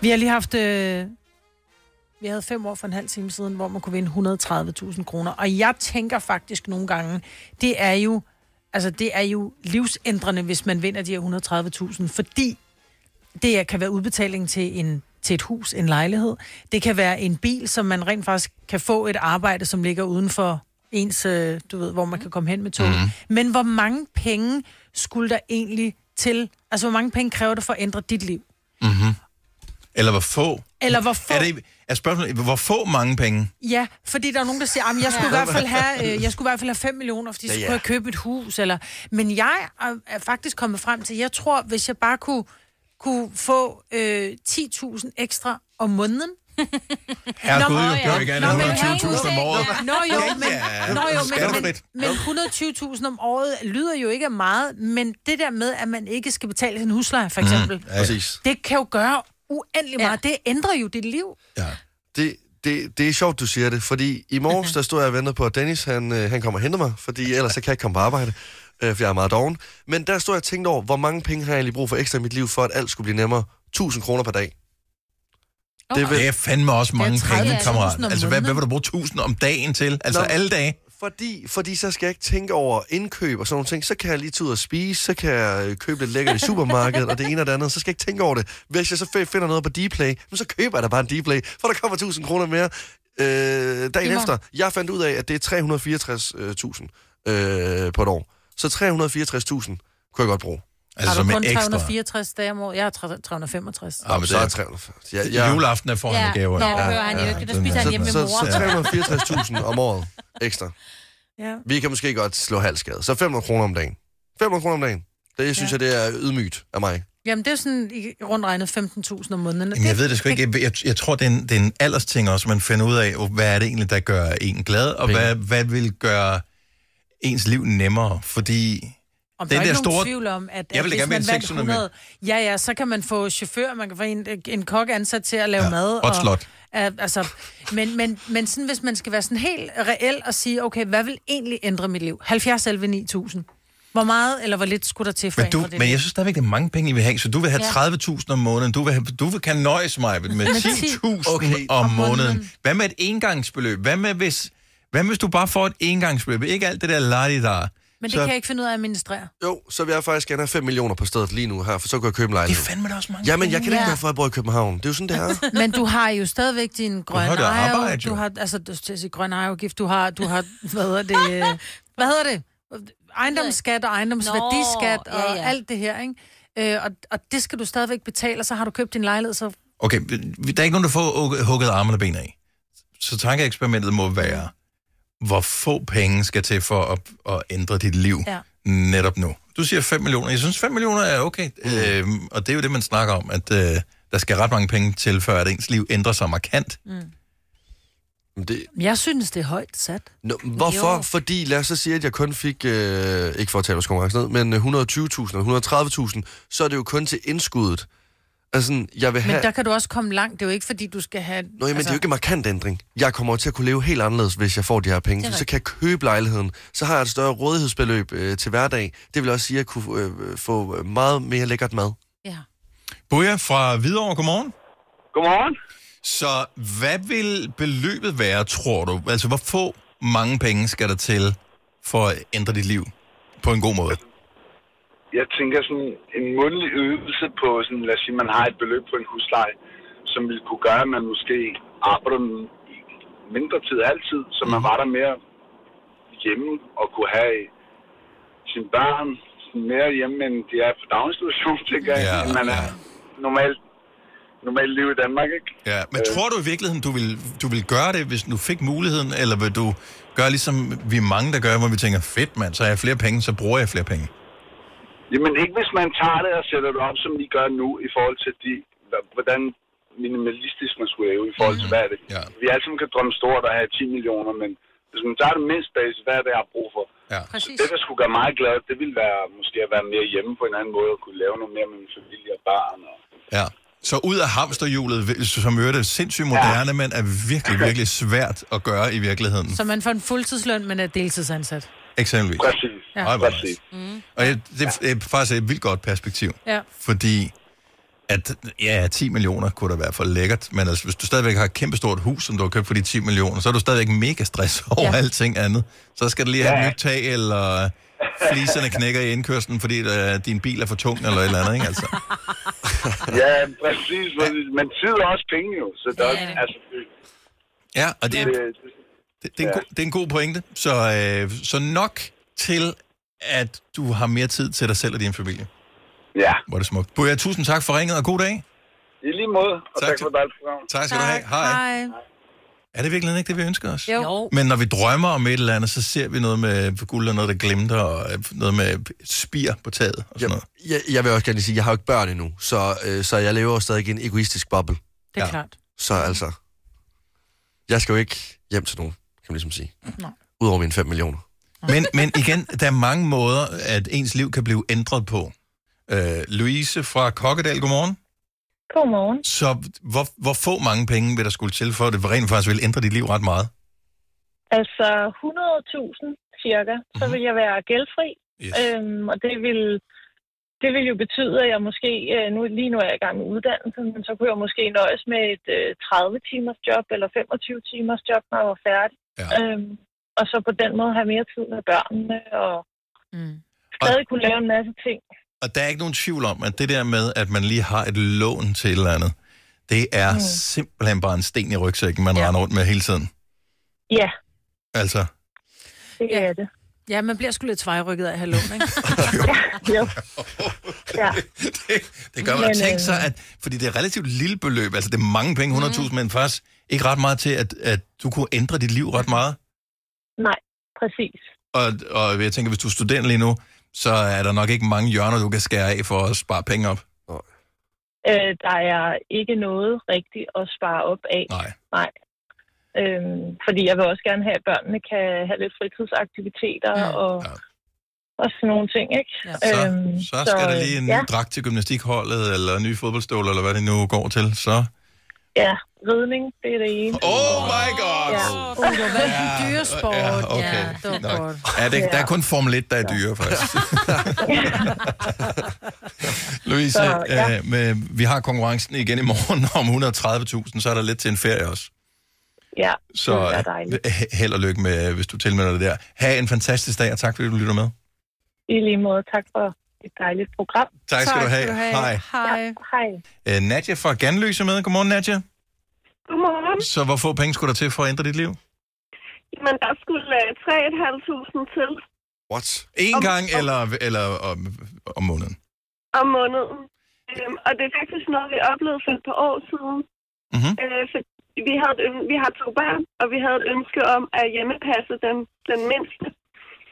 S4: Vi har lige haft... Øh, vi havde fem år for en halv time siden, hvor man kunne vinde 130.000 kroner. Og jeg tænker faktisk nogle gange, det er jo, altså det er jo livsændrende, hvis man vinder de her 130.000, fordi det kan være udbetaling til en til et hus, en lejlighed. Det kan være en bil, som man rent faktisk kan få et arbejde, som ligger uden for ens, øh, du ved, hvor man kan komme hen med tog.
S1: Mhm.
S4: Mm. Men hvor mange penge skulle der egentlig til? Altså, hvor mange penge kræver det for at ændre dit liv?
S1: Mm-hmm. Eller hvor få?
S4: Eller hvor få...
S1: Er, det, er spørgsmålet, hvor få mange penge?
S4: Ja, fordi der er nogen, der siger, at jeg skulle i hvert fald have, øh, jeg skulle i hvert fald have 5 millioner, fordi så
S1: Ja,
S4: ja,
S1: ja.
S4: skulle jeg købe et hus. Eller... Men jeg er, faktisk kommet frem til, jeg tror, hvis jeg bare kunne, kunne få øh, 10.000 ekstra om måneden,
S1: Herregud,
S4: Nå,
S1: jo,
S4: ja.
S1: jo ikke andet
S4: Nå,
S1: end
S4: men
S1: 120.000 om året.
S4: Nå jo,
S1: Ja,
S4: men,
S1: ja.
S4: nå, jo, men, men, men 120.000 om året lyder jo ikke meget, men det der med, at man ikke skal betale sin husleje, for eksempel,
S2: Mm, præcis.
S4: det kan jo gøre uendelig meget. Det ændrer jo dit liv.
S2: Det, det, det er sjovt, du siger det, fordi i morges, der stod jeg og ventede på, at Dennis, han, øh, han kommer og henter mig, fordi ellers så kan jeg ikke komme på arbejde, øh, for jeg er meget doven. Men der stod jeg og tænkte over, hvor mange penge har jeg egentlig brug for ekstra i mit liv, for at alt skulle blive nemmere. 1000 kroner per dag.
S1: Det, det er fandme også mange penge,
S2: 30.000
S1: kammerat. Altså, hvad, hvad vil du bruge 1000 om dagen til? Altså,
S2: Nå,
S1: alle dage?
S2: Fordi, fordi så skal jeg ikke tænke over indkøb og sådan nogle ting. Så kan jeg lige tage ud og spise, så kan jeg øh, købe lidt lækkert i supermarkedet, og det ene og det andet. Så skal jeg ikke tænke over det. Hvis jeg så finder noget på Dplay, så køber jeg da bare en Dplay, for der kommer 1000 kroner mere øh, dagen efter. Jeg fandt ud af, at det er 364.000 øh, på et år. Så 364.000 kunne jeg godt bruge.
S1: Altså,
S4: har du kun 364 dage om året? Jeg har 365.
S1: Ja, men
S2: så er
S1: er
S2: 340. Ja,
S1: ja. Juleaften er foran
S4: Ja.
S1: ja. gaver.
S4: Nå, hører han jo ikke. Der spiser han hjemme med
S2: så,
S4: mor.
S2: så, så 364.000 om året ekstra.
S4: Ja.
S2: Vi kan måske godt slå halvskade. Så 500 kroner om dagen. 500 kroner om dagen. Det synes ja. jeg, det er ydmygt af mig.
S4: Jamen, det er sådan i rundt regnet 15.000 om måneden.
S1: Jamen, jeg ved det sgu ikke. Jeg, jeg, jeg tror, det er, en, det er en aldersting også, man finder ud af, hvad er det egentlig, der gør en glad, og hvad, hvad vil gøre ens liv nemmere, fordi...
S4: Om der er
S1: den
S4: ikke
S1: der
S4: nogen
S1: store...
S4: tvivl om, at,
S1: Jeg
S4: at
S1: vil da
S4: hvis
S1: gerne
S4: man
S1: vinde
S4: vandt
S1: 600 mere.
S4: 100, ja, ja, så kan man få chauffør, man kan få en, en kok ansat til at lave ja, mad.
S1: og slot.
S4: Uh, altså, men, men, men sådan, hvis man skal være sådan helt reel og sige, okay, hvad vil egentlig ændre mit liv? 70 11 9000. Hvor meget eller hvor lidt skulle der til for
S1: Men,
S4: at
S1: du,
S4: ændre det?
S1: men jeg synes stadigvæk, det er mange penge, I vil have. Så du vil have
S4: Ja.
S1: 30.000 om måneden. Du vil, have, du vil kan nøjes mig med
S4: Med
S1: 10.000
S2: Okay.
S1: om måneden. Hvad med et engangsbeløb? Hvad med, hvis, hvad med, hvis du bare får et engangsbeløb? Ikke alt det der ladi der.
S4: Men det kan jeg ikke finde ud af at administrere.
S2: Jo, så vil jeg faktisk gerne have 5 millioner på stedet lige nu her, for så kan jeg købe en lejlighed. Det
S1: er fandme da også mange
S2: Jamen, jeg kan
S4: penge.
S2: ikke
S4: Ja.
S2: være for, at jeg bor i København. Det er jo sådan, det er.
S4: Men du har jo stadigvæk din grønne
S2: har da
S4: ejer,
S2: arbejde,
S4: du
S2: jo.
S4: har, altså, du skal sige grøn ejerafgift, du har, du har, hvad hedder det, øh, hvad hedder det? Ejendomsskat og ejendomsværdiskat
S3: Nå,
S4: og
S3: ja, ja.
S4: alt det her, ikke? Øh, og, og det skal du stadigvæk betale, og så har du købt din lejlighed, så
S1: Okay, der er ikke nogen, der får hugget- hugget armene og ben af. Så tankeeksperimentet må være, hvor få penge skal til for at, at ændre dit liv
S4: Ja.
S1: netop nu. Du siger 5 millioner. Jeg synes, 5 millioner er okay. Mm. Øhm, og det er jo det, man snakker om, at øh, der skal ret mange penge til, før at ens liv ændrer sig markant.
S2: Men det,
S4: jeg synes, det er højt sat.
S2: Nå, hvorfor?
S4: Jo.
S2: Fordi lad os så sige, at jeg kun fik, øh, ikke for at tale vores konkurrence ned, men øh, 120.000 eller 130.000, så er det jo kun til indskuddet. Altså, jeg vil have...
S4: Men der kan du også komme langt. Det er jo ikke, fordi du skal have...
S2: Nå, jamen, altså... det er jo ikke en markant ændring. Jeg kommer til at kunne leve helt anderledes, hvis jeg får de her penge.
S4: Er
S2: Så kan jeg købe lejligheden. Så har jeg et større rådighedsbeløb øh, til hverdag. Det vil også sige, at jeg kunne øh, få meget mere lækkert mad.
S1: Buja fra Hvidovre, godmorgen.
S18: Godmorgen.
S1: Så hvad vil beløbet være, tror du? Altså, hvor få mange penge skal der til for at ændre dit liv på en god måde?
S18: Jeg tænker sådan en mundlig øvelse på, sådan, lad os sige, man har et beløb på en husleje, som ville kunne gøre, at man måske arbejder i mindre tid altid, så man var der mere hjemme og kunne have sine børn mere hjemme, end de er på daginstitution, tænker jeg,
S1: Ja,
S18: end man er normalt, normalt liv i Danmark, ikke?
S1: Ja, men tror du i virkeligheden, du vil, du vil gøre det, hvis du fik muligheden, eller vil du gøre ligesom vi er mange, der gør, hvor vi tænker, fedt mand, så har jeg flere penge, så bruger jeg flere penge.
S18: Jamen ikke hvis man tager det og sætter det op, som vi gør nu, i forhold til de, hvordan minimalistisk man skulle leve, i forhold til, hvad er det?
S1: Ja.
S18: Vi alle sammen kan drømme stort og have 10 millioner, men hvis man tager det mindst base, hvad er det, jeg har brug for?
S1: Ja.
S18: Så det, der skulle gøre mig glad, det ville være måske at være mere hjemme på en anden måde, og kunne lave noget mere med min familie og børn. Og...
S1: Ja. Så ud af hamsterhjulet, som øvrigt er sindssygt moderne, ja. men er virkelig, virkelig svært at gøre i virkeligheden.
S4: Så man får en fuldtidsløn, men er deltidsansat.
S1: Eksempelvis.
S18: Præcis.
S4: Ja.
S1: Ej, nice.
S4: Mm.
S1: Og jeg, det er faktisk et vildt godt perspektiv.
S4: Ja.
S1: Fordi at, ja, 10 millioner kunne da være for lækkert, men altså, hvis du stadigvæk har et kæmpestort hus, som du har købt for de 10 millioner, så er du stadigvæk mega stress over ja. alting andet. Så skal du lige have et
S18: Ja.
S1: nyt tag, eller fliserne knækker i indkørslen, fordi uh, din bil er for tung, eller et eller andet, ikke? Altså.
S18: ja, præcis. præcis. Men tid er også penge jo, så der er, altså, det,
S1: Ja, og det er,
S18: det,
S1: det, det, er, en god, det er en god pointe. Så, øh, så nok til, at du har mere tid til dig selv og din familie.
S18: Ja.
S1: Hvor er det smukt. Buja, tusind tak for ringet, og god dag.
S18: I lige måde, og tak, tak for dig.
S1: Tak skal du have. Hej.
S4: Hej.
S1: Er det virkelig ikke det, vi ønsker os?
S4: Jo.
S1: Men når vi drømmer om et eller andet, så ser vi noget med guld og noget, der glimter, og øh, noget med spir på taget og sådan noget.
S2: Jeg, jeg vil også gerne sige, jeg har jo ikke børn endnu, så, øh, så jeg lever jo stadig i en egoistisk boble.
S4: Det er ja. klart.
S2: Så altså, jeg skal jo ikke hjem til nogen, kan man ligesom sige.
S4: Nej.
S2: Udover mine 5 millioner.
S1: Men, men igen, der er mange måder, at ens liv kan blive ændret på. Øh, Louise fra Kokkedal, godmorgen.
S15: Godmorgen.
S1: Så hvor, hvor få mange penge vil der skulle til, for at det rent faktisk vil ændre dit liv ret meget?
S15: Altså 100.000 cirka, så vil jeg være gældfri.
S1: Yes.
S15: Øhm, og det vil, det vil jo betyde, at jeg måske, øh, nu, lige nu er jeg i gang med uddannelse, men så kunne jeg måske nøjes med et øh, 30 timers job eller 25 timers job, når jeg var færdig.
S1: Ja.
S15: Øhm, og så på den måde have mere tid med børnene og
S4: mm.
S15: stadig kunne lave en masse ting.
S1: Og der er ikke nogen tvivl om, at det der med, at man lige har et lån til et eller andet, det er mm. simpelthen bare en sten i rygsækken, man ja. render rundt med hele tiden.
S15: Ja,
S1: Altså,
S15: det ja. er det.
S4: Ja, man bliver sgu lidt tvejrykket af at have lån, ikke?
S15: jo. Ja.
S1: det gør man.
S15: Men,
S1: Tænk
S15: øh,
S1: så, at, fordi det er et relativt lille beløb, altså det er mange penge, 100.000,
S15: Mhm.
S1: men faktisk ikke ret meget til, at, at du kunne ændre dit liv ret meget.
S15: Nej, præcis.
S1: Og, og jeg tænker, hvis du er student lige nu, så er der nok ikke mange hjørner, du kan skære af for at spare penge op.
S15: Øh, der er ikke noget rigtigt at spare op af.
S1: Nej.
S15: Nej. Øhm, fordi jeg vil også gerne have, at børnene kan have lidt fritidsaktiviteter ja. og, og sådan nogle ting, ikke? Ja.
S1: Så, så skal der lige en ny
S15: ja,
S1: dragt til gymnastikholdet, eller nye fodboldstøvler, eller hvad det nu går til, så...
S15: ja, ridning, det er det ene.
S1: Oh my god!
S15: Ja.
S4: Uh, det var en dyresport.
S1: Ja, okay.
S4: Ja, det var godt.
S1: Ja, det, der er kun Formel 1, der er dyre, faktisk. Louise,
S15: Så, ja.
S1: øh, med, vi har konkurrencen igen i morgen om 130.000, så er der lidt til en ferie også.
S15: Ja,
S1: Så
S15: det er dejligt.
S1: øh, held og lykke med, hvis du tilmelder dig der. Ha' en fantastisk dag, og tak fordi du lytter med.
S15: I lige måde, tak for et dejligt program.
S1: Tak skal du have. Hej.
S15: Hej. Ja, hej.
S1: Øh, Nadja fra Ganløse med. Godmorgen, Nadja.
S19: Godmorgen.
S1: Så hvor få penge skulle der til for at ændre dit liv?
S19: Men der skulle uh, 3.500 til
S1: What? En gang, eller, eller om, om måneden?
S19: om måneden. Øhm, og det er faktisk noget, vi oplevede for et par år siden.
S1: Mm-hmm.
S19: Øh, for vi, havde vi har to børn, og vi havde et ønske om at hjemmepasse den, den mindste.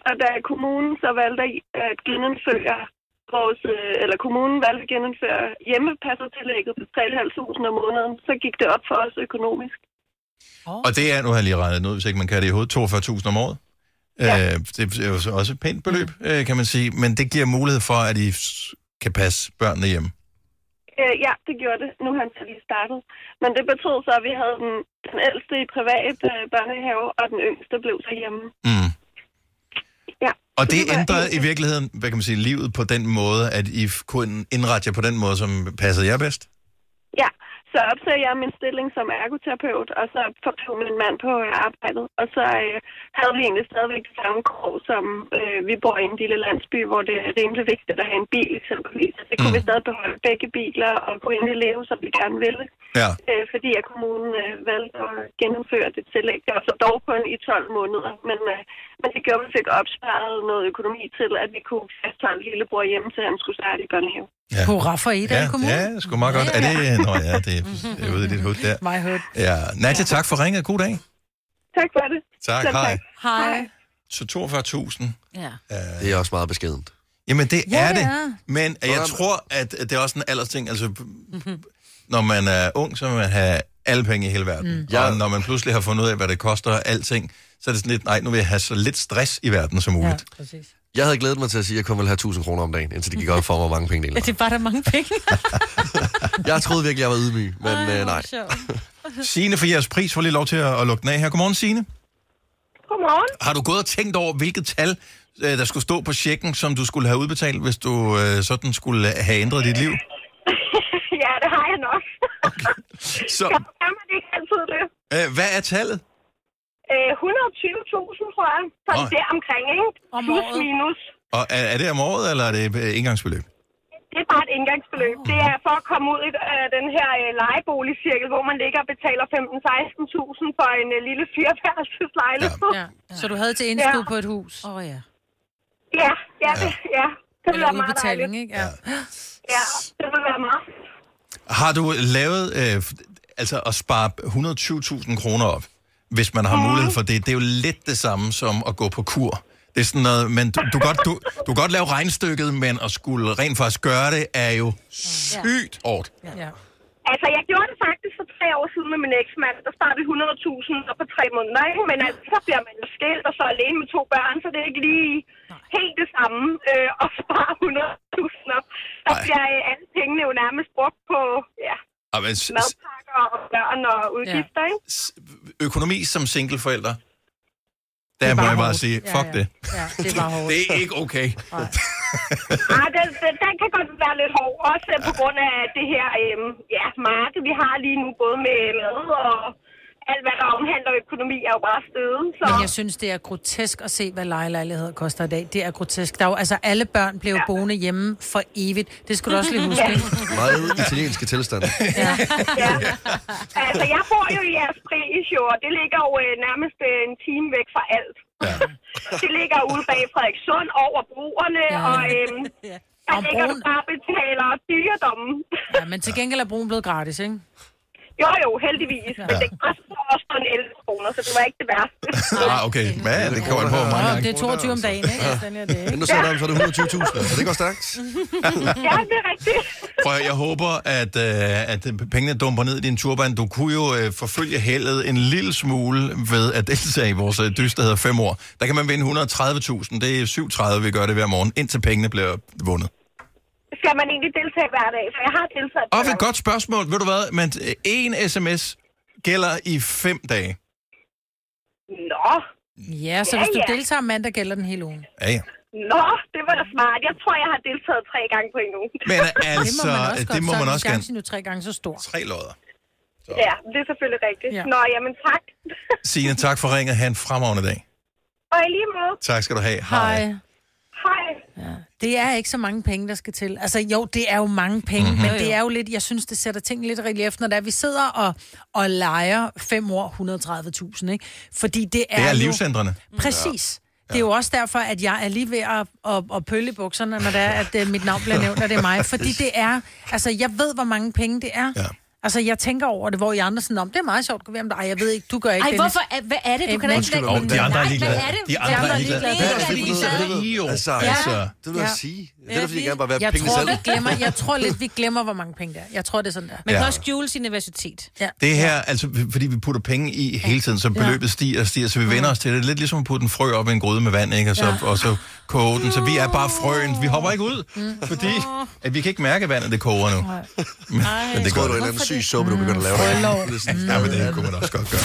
S19: Og da kommunen så valgte at genindføre vores, øh, eller kommunen valgte at genindføre hjemmepassertillægget på 3.500 om måneden, så gik det op for os økonomisk.
S1: Oh. Og det er, nu har jeg lige regnet ud, hvis ikke man kan det i hovedet, 42.000 om året. Ja. Øh, det er jo så også et pænt beløb, øh, kan man sige. Men det giver mulighed for, at I kan passe børnene hjemme.
S19: Øh, ja, det gjorde det. Nu har han så lige startet. Men det betød så, at vi havde den, den ældste i privat øh, børnehave, og den yngste blev så hjemme.
S1: Mm.
S19: Ja.
S1: Og det
S19: var
S1: ændrede i virkeligheden, hvad kan man sige, livet på den måde, at I kunne indrette jer på den måde, som passede jer bedst?
S19: Ja, så opsagde jeg min stilling som ergoterapeut, og så fortog min mand på arbejdet. Og så øh, havde vi egentlig stadigvæk det samme krog, som øh, vi bor i en lille landsby, hvor det er rimelig vigtigt at have en bil eksempelvis. Så det kunne mm. vi stadig beholde begge biler og kunne egentlig leve, som vi gerne ville.
S1: Ja.
S19: Øh, fordi at kommunen øh, valgte at gennemføre det tillæg. Det var så dog kun i 12 måneder, men, øh, men det gjorde, at vi fik opsparet noget økonomi til, at vi kunne fastholde lillebror hjemme, til han skulle starte i børnehave.
S1: Ja.
S4: Hurra for Ida
S1: Ja,
S4: Kommune.
S1: ja, det er sgu meget godt. Er det... Nå ja, det er, det er ude i dit hoved der.
S4: My hood.
S1: Ja. Nadja, tak for ringet. God dag.
S19: Tak for det.
S1: Tak,
S19: Selv
S1: hej.
S4: Hej.
S1: Så 42.000.
S3: Ja.
S2: Det er også meget beskedent.
S1: Jamen, det
S4: Ja,
S1: er
S4: det er.
S1: Men jeg tror, at det er også en aldersting. Altså, når man er ung, så vil man have alle penge i hele verden. Mm. Og når man pludselig har fundet ud af, hvad det koster alting, så er det sådan lidt, nej, nu vil jeg have så lidt stress i verden som muligt. Ja.
S4: præcis.
S2: Jeg havde glædet mig til at sige, at jeg kun ville have 1000 kroner om dagen, indtil det gik op for mig, hvor mange penge det
S3: Ja, det var der mange penge.
S2: Jeg troede virkelig, jeg var ydmyg, men øh, nej.
S1: Signe, for jeres pris får lige lov til at, at lukke den af her. Godmorgen, Signe.
S19: Godmorgen.
S1: Har du gået og tænkt over, hvilket tal, øh, der skulle stå på checken, som du skulle have udbetalt, hvis du øh, sådan skulle have ændret dit liv?
S19: ja, det har jeg nok.
S1: Så
S19: Kan man ikke altid det?
S1: øh, hvad er tallet?
S19: Øh, 120.000, tror jeg. Sådan
S1: Nå.
S19: der omkring, ikke?
S4: Om
S19: Plus
S4: året.
S19: minus.
S1: Og er, er det om året, eller er det et indgangsbeløb?
S19: Det er bare et indgangsbeløb. Det er for at komme ud af den her øh, lejeboligcirkel, hvor man ligger og betaler 15-16.000 for en øh, lille fireværelseslejlighed.
S4: Ja. Så du havde til indskud
S19: Ja.
S4: på et hus?
S3: Åh oh, ja.
S19: Ja, ja, det, ja. Det vil
S4: Eller
S19: være meget dejligt.
S4: ikke? Ja.
S19: Ja, det vil være meget.
S1: Har du lavet, øh, altså at spare 120.000 kroner op, hvis man har mulighed for det? Det er jo lidt det samme som at gå på kur. Det er sådan noget, men du, du, kan godt, du, du kan godt lave regnstykket, men at skulle rent faktisk gøre det, er jo sygt hårdt.
S4: ja.
S19: Altså, jeg gjorde det faktisk for tre år siden med min eksmand. Der startede 100.000 op på tre måneder, ikke? Men altså, så bliver man jo skilt og så alene med to børn, så det er ikke lige helt det samme øh, at spare 100.000 op. Der
S1: Nej.
S19: bliver øh, alle pengene jo nærmest brugt på ja,
S1: Og, men, s- s-
S19: madpakker og børn og udgifter, ikke?
S1: økonomi som singleforældre, der må jeg bare sige, fuck det.
S4: Ja, det er bare hårdt.
S1: Det er ikke okay.
S19: Ah, den, den, den kan godt være lidt hård, også øh, på grund af det her øh, ja, marked, vi har lige nu, både med mad og alt, hvad der omhandler økonomi, er jo bare stedet. Så...
S4: Men jeg synes, det er grotesk at se, hvad lejelejligheder koster i dag. Det er grotesk. Der er jo, altså, alle børn bliver jo boende hjemme for evigt. Det skulle du også lige huske,
S19: Ja.
S2: Meget italienske tilstande.
S19: ja. Altså, jeg bor jo i jeres pris, jo, og det ligger jo øh, nærmest øh, en time væk fra alt. Ja. det ligger ude bag Frederikssund over broerne,
S4: Ja.
S19: ja. og øhm, der
S4: Og
S19: ligger du
S4: broen-
S19: bare og betaler dyredommen.
S4: Ja, men til gengæld er broen blevet gratis, ikke?
S19: Jo, jo, heldigvis. Ja. Men det koster også kun 11 kroner, så det var ikke det værste.
S1: Ah, okay. Men det kommer på, mange gange.
S4: det er 22 om dagen, ikke? Altså, den er det, ikke?
S2: nu du om, så er det 120.000, så det går stærkt.
S19: ja, det er rigtigt.
S1: Prøv, at- jeg håber, at, øh, at pengene dumper ned i din turban. Du kunne jo øh, forfølge heldet en lille smule ved at deltage i vores øh, dyst, der hedder 5 år. Der kan man vinde 130.000. Det er 37, vi gør det hver morgen, indtil pengene bliver vundet.
S19: Skal man egentlig deltage hver dag? For jeg har deltaget.
S1: Og et godt spørgsmål. Ved du hvad? Men øh, en sms gælder i fem dage.
S19: Nå,
S4: Ja, så
S19: Ja,
S4: hvis du
S19: ja.
S4: deltager mandag, gælder den hele ugen.
S1: Ja, ja.
S19: nå, det var da smart. Jeg tror, jeg har deltaget tre gange på en uge.
S1: Men
S4: det må
S1: altså,
S4: man også
S1: det
S4: godt,
S1: må
S4: så
S1: man
S4: er
S1: også gerne.
S4: jo tre gange så stor.
S1: Tre lodder.
S19: Ja, det er selvfølgelig rigtigt.
S4: Ja.
S19: Ja. Nå, jamen tak.
S1: Signe, tak for ringet. Ha' en fremragende dag.
S19: Og i lige måde.
S1: Tak skal du have.
S4: Hej.
S19: Hej.
S4: Det er ikke så mange penge, der skal til. Altså jo, det er jo mange penge,
S1: Mhm.
S4: mm-hmm. men det er jo lidt, jeg synes, det sætter ting lidt relief, når der vi sidder og, og leger fem år 130.000, ikke? Fordi det er
S1: Det er
S4: jo...
S1: livscentrene.
S4: Præcis. Det er jo også derfor, at jeg er lige ved at, at, at pølle bukserne, når det er, at uh, mit navn bliver nævnt, og det er mig. Fordi det er... Altså, jeg ved, hvor mange penge det er.
S1: Ja.
S4: Altså, jeg tænker over det, hvor I andre sådan, om det er meget sjovt, gå om. Ej, jeg ved ikke, du gør ikke
S3: Ej, hvorfor? er- Hvad er det? Du kan da ikke...
S4: undskyld,
S1: de andre er ligeglade.
S3: hvad er det?
S1: De andre er ligeglade.
S3: Det er ligeglade.
S2: Altså,
S1: Altså,
S2: det vil jeg sige. Det er fordi jeg gerne bare vil have
S4: Jeg
S2: pengene
S4: tror,
S2: selv.
S4: vi glemmer, jeg tror lidt, vi glemmer, hvor mange penge det er. Jeg tror, det er sådan der.
S3: Man kan
S1: Ja.
S3: også skjule sin universitet.
S4: Ja.
S1: Det her, altså, fordi vi putter penge i hele tiden, så beløbet stiger og stiger, så vi vender os til det. Lidt ligesom at putte en frø op i en gryde med vand, ikke? Og, så,
S4: Ja.
S1: og så koge den. Så vi er bare frøen. Vi hopper ikke ud, fordi at vi kan ikke mærke, at vandet det koger nu. Men, men
S2: Jeg
S1: det gør
S2: du er en
S1: det.
S2: eller anden syg suppe, du begynder at lave der.
S1: Ja, men det kunne man også godt gøre.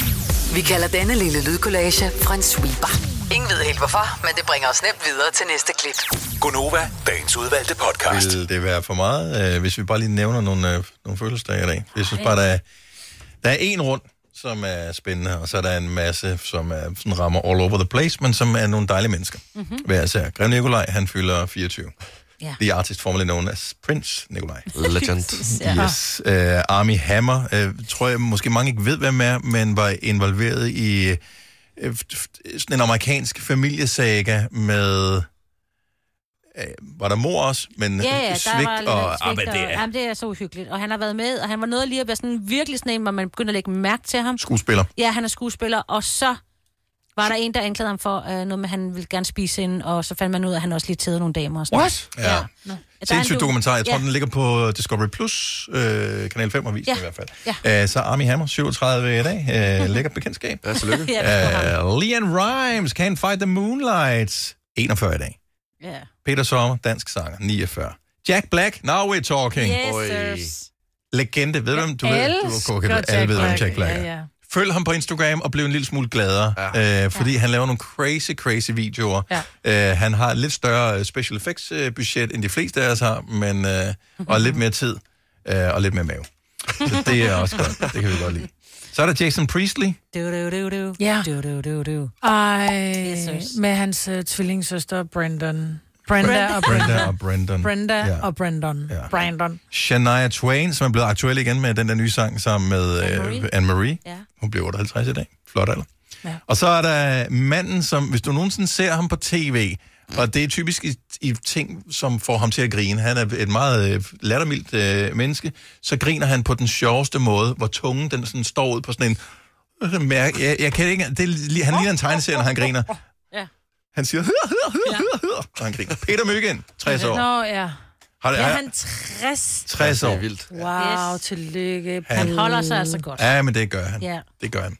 S5: Vi kalder denne lille lydkollage Frans sweeper. Ingen ved helt hvorfor, men det bringer os nemt videre til næste klip.
S6: Gonova, dagens udvalgte podcast.
S1: Vil det være for meget, øh, hvis vi bare lige nævner nogle, øh, nogle fødselsdage i dag? Jeg synes bare, der er, der er en rund, som er spændende, og så er der en masse, som er, sådan rammer all over the place, men som er nogle dejlige mennesker. Mm-hmm. Hver især. Grev Nikolaj, han fylder 24.
S3: Ja.
S1: The artist formerly known as Prince Nikolaj.
S2: Legend.
S3: Ja.
S1: Yes. Uh, Army Hammer, uh, tror jeg måske mange ikke ved, hvem er, men var involveret i uh, sådan en amerikansk familiesaga med... Uh, var der mor også, men
S3: Ja, ja, der
S1: svigt
S3: var lidt
S1: og...
S3: svigt,
S1: Ah, men det
S3: og,
S1: er
S3: jamen, det er så uhyggeligt. Og han har været med, og han var noget lige at være sådan virkelig sådan en, hvor man begynder at lægge mærke til ham.
S1: skuespiller.
S3: Ja, han er skuespiller, og så var der en, der anklagede ham for uh, noget med, at han ville gerne spise hende, og så fandt man ud af, at han også lige tædede nogle damer og sådan
S1: What? Ja.
S3: Ja. Er en
S1: Sindssygt
S3: du-
S1: dokumentar. Jeg tror,
S3: ja.
S1: den ligger på Discovery Plus, øh, kanal 5 avis
S3: Ja.
S1: i hvert fald.
S3: Ja.
S1: Øh, så Army Hammer, 37 i dag. Øh, lækker bekendtskab.
S2: Ja, tillykke.
S3: Ja,
S1: Øh, Leon Rimes, Can't Fight the Moonlight, 41 i dag.
S3: Ja.
S1: Peter Sommer, dansk sanger, 49. Jack Black, Now We're Talking.
S3: Yes.
S1: Legende, ved du hvem? Du ved, du okay,
S4: Jack
S1: alle ved, hvem
S4: Black.
S1: Jack Black er.
S4: Ja, ja.
S1: Følg ham på Instagram og bliv en lille smule gladere, ja. øh, fordi ja. han laver nogle crazy, crazy videoer. Ja. Øh, han har et lidt større øh, special effects øh, budget, end de fleste af os har, men, øh, og lidt mere tid øh, og lidt mere mave. Så det er også godt. Det kan vi godt lide. Så er der Jason Priestley.
S3: Du, du, du, du.
S4: Ja.
S3: Du, du, du, du.
S4: Ej,
S3: Jesus.
S4: med hans uh, tvillingssøster Brandon. Brenda og
S1: Brenda
S4: Brenda.
S1: og Brendan.
S4: Brenda
S1: Ja.
S4: og Brandon.
S1: Ja.
S4: Brandon.
S1: Shania Twain, som er blevet aktuel igen med den der nye sang sammen med øh,
S3: Anne-Marie.
S1: Anne-Marie.
S3: Ja.
S1: Hun bliver 58 i dag. Flot alder.
S4: Ja.
S1: Og så er der manden, som, hvis du nogensinde ser ham på tv, og det er typisk i, i ting, som får ham til at grine. Han er et meget øh, lattermildt øh, menneske. Så griner han på den sjoveste måde, hvor tungen den sådan står ud på sådan en... øh. Jeg, jeg kan ikke... Det han ligner en tegneserie, når han griner.
S3: Ja.
S1: Han siger... Og han griner. Peter Myggen, 60 år.
S4: Nå, ja.
S1: Har det,
S4: Ja,
S1: er,
S4: han 60.
S1: 60 år.
S2: Det er vildt.
S4: Wow,
S3: Yes.
S4: tillykke.
S3: Han holder sig altså godt.
S1: Ja, men det gør han.
S3: Ja.
S1: Det gør han.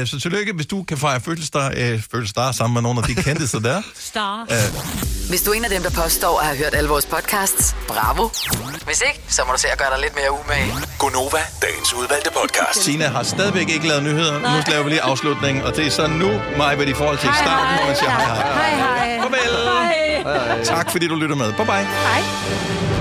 S1: Øh, så tillykke, hvis du kan fejre fødselsdag, øh, fødselsdag sammen med nogle af de kendte der.
S3: Star.
S1: Øh,
S5: Hvis du er en af dem, der påstår at have hørt alle vores podcasts, bravo. Hvis ikke, så må du se at gøre dig lidt mere umage.
S6: Gonova, dagens udvalgte podcast.
S1: Tina har stadigvæk ikke lavet nyheder. Nu laver vi lige afslutningen, og det er så nu, mig ved i forhold til starten, hvor man siger hej hej.
S4: Hej, hej.
S1: Farvel.
S4: Hej.
S1: Tak fordi du lytter med. Bye bye.
S4: Hej. Thank you.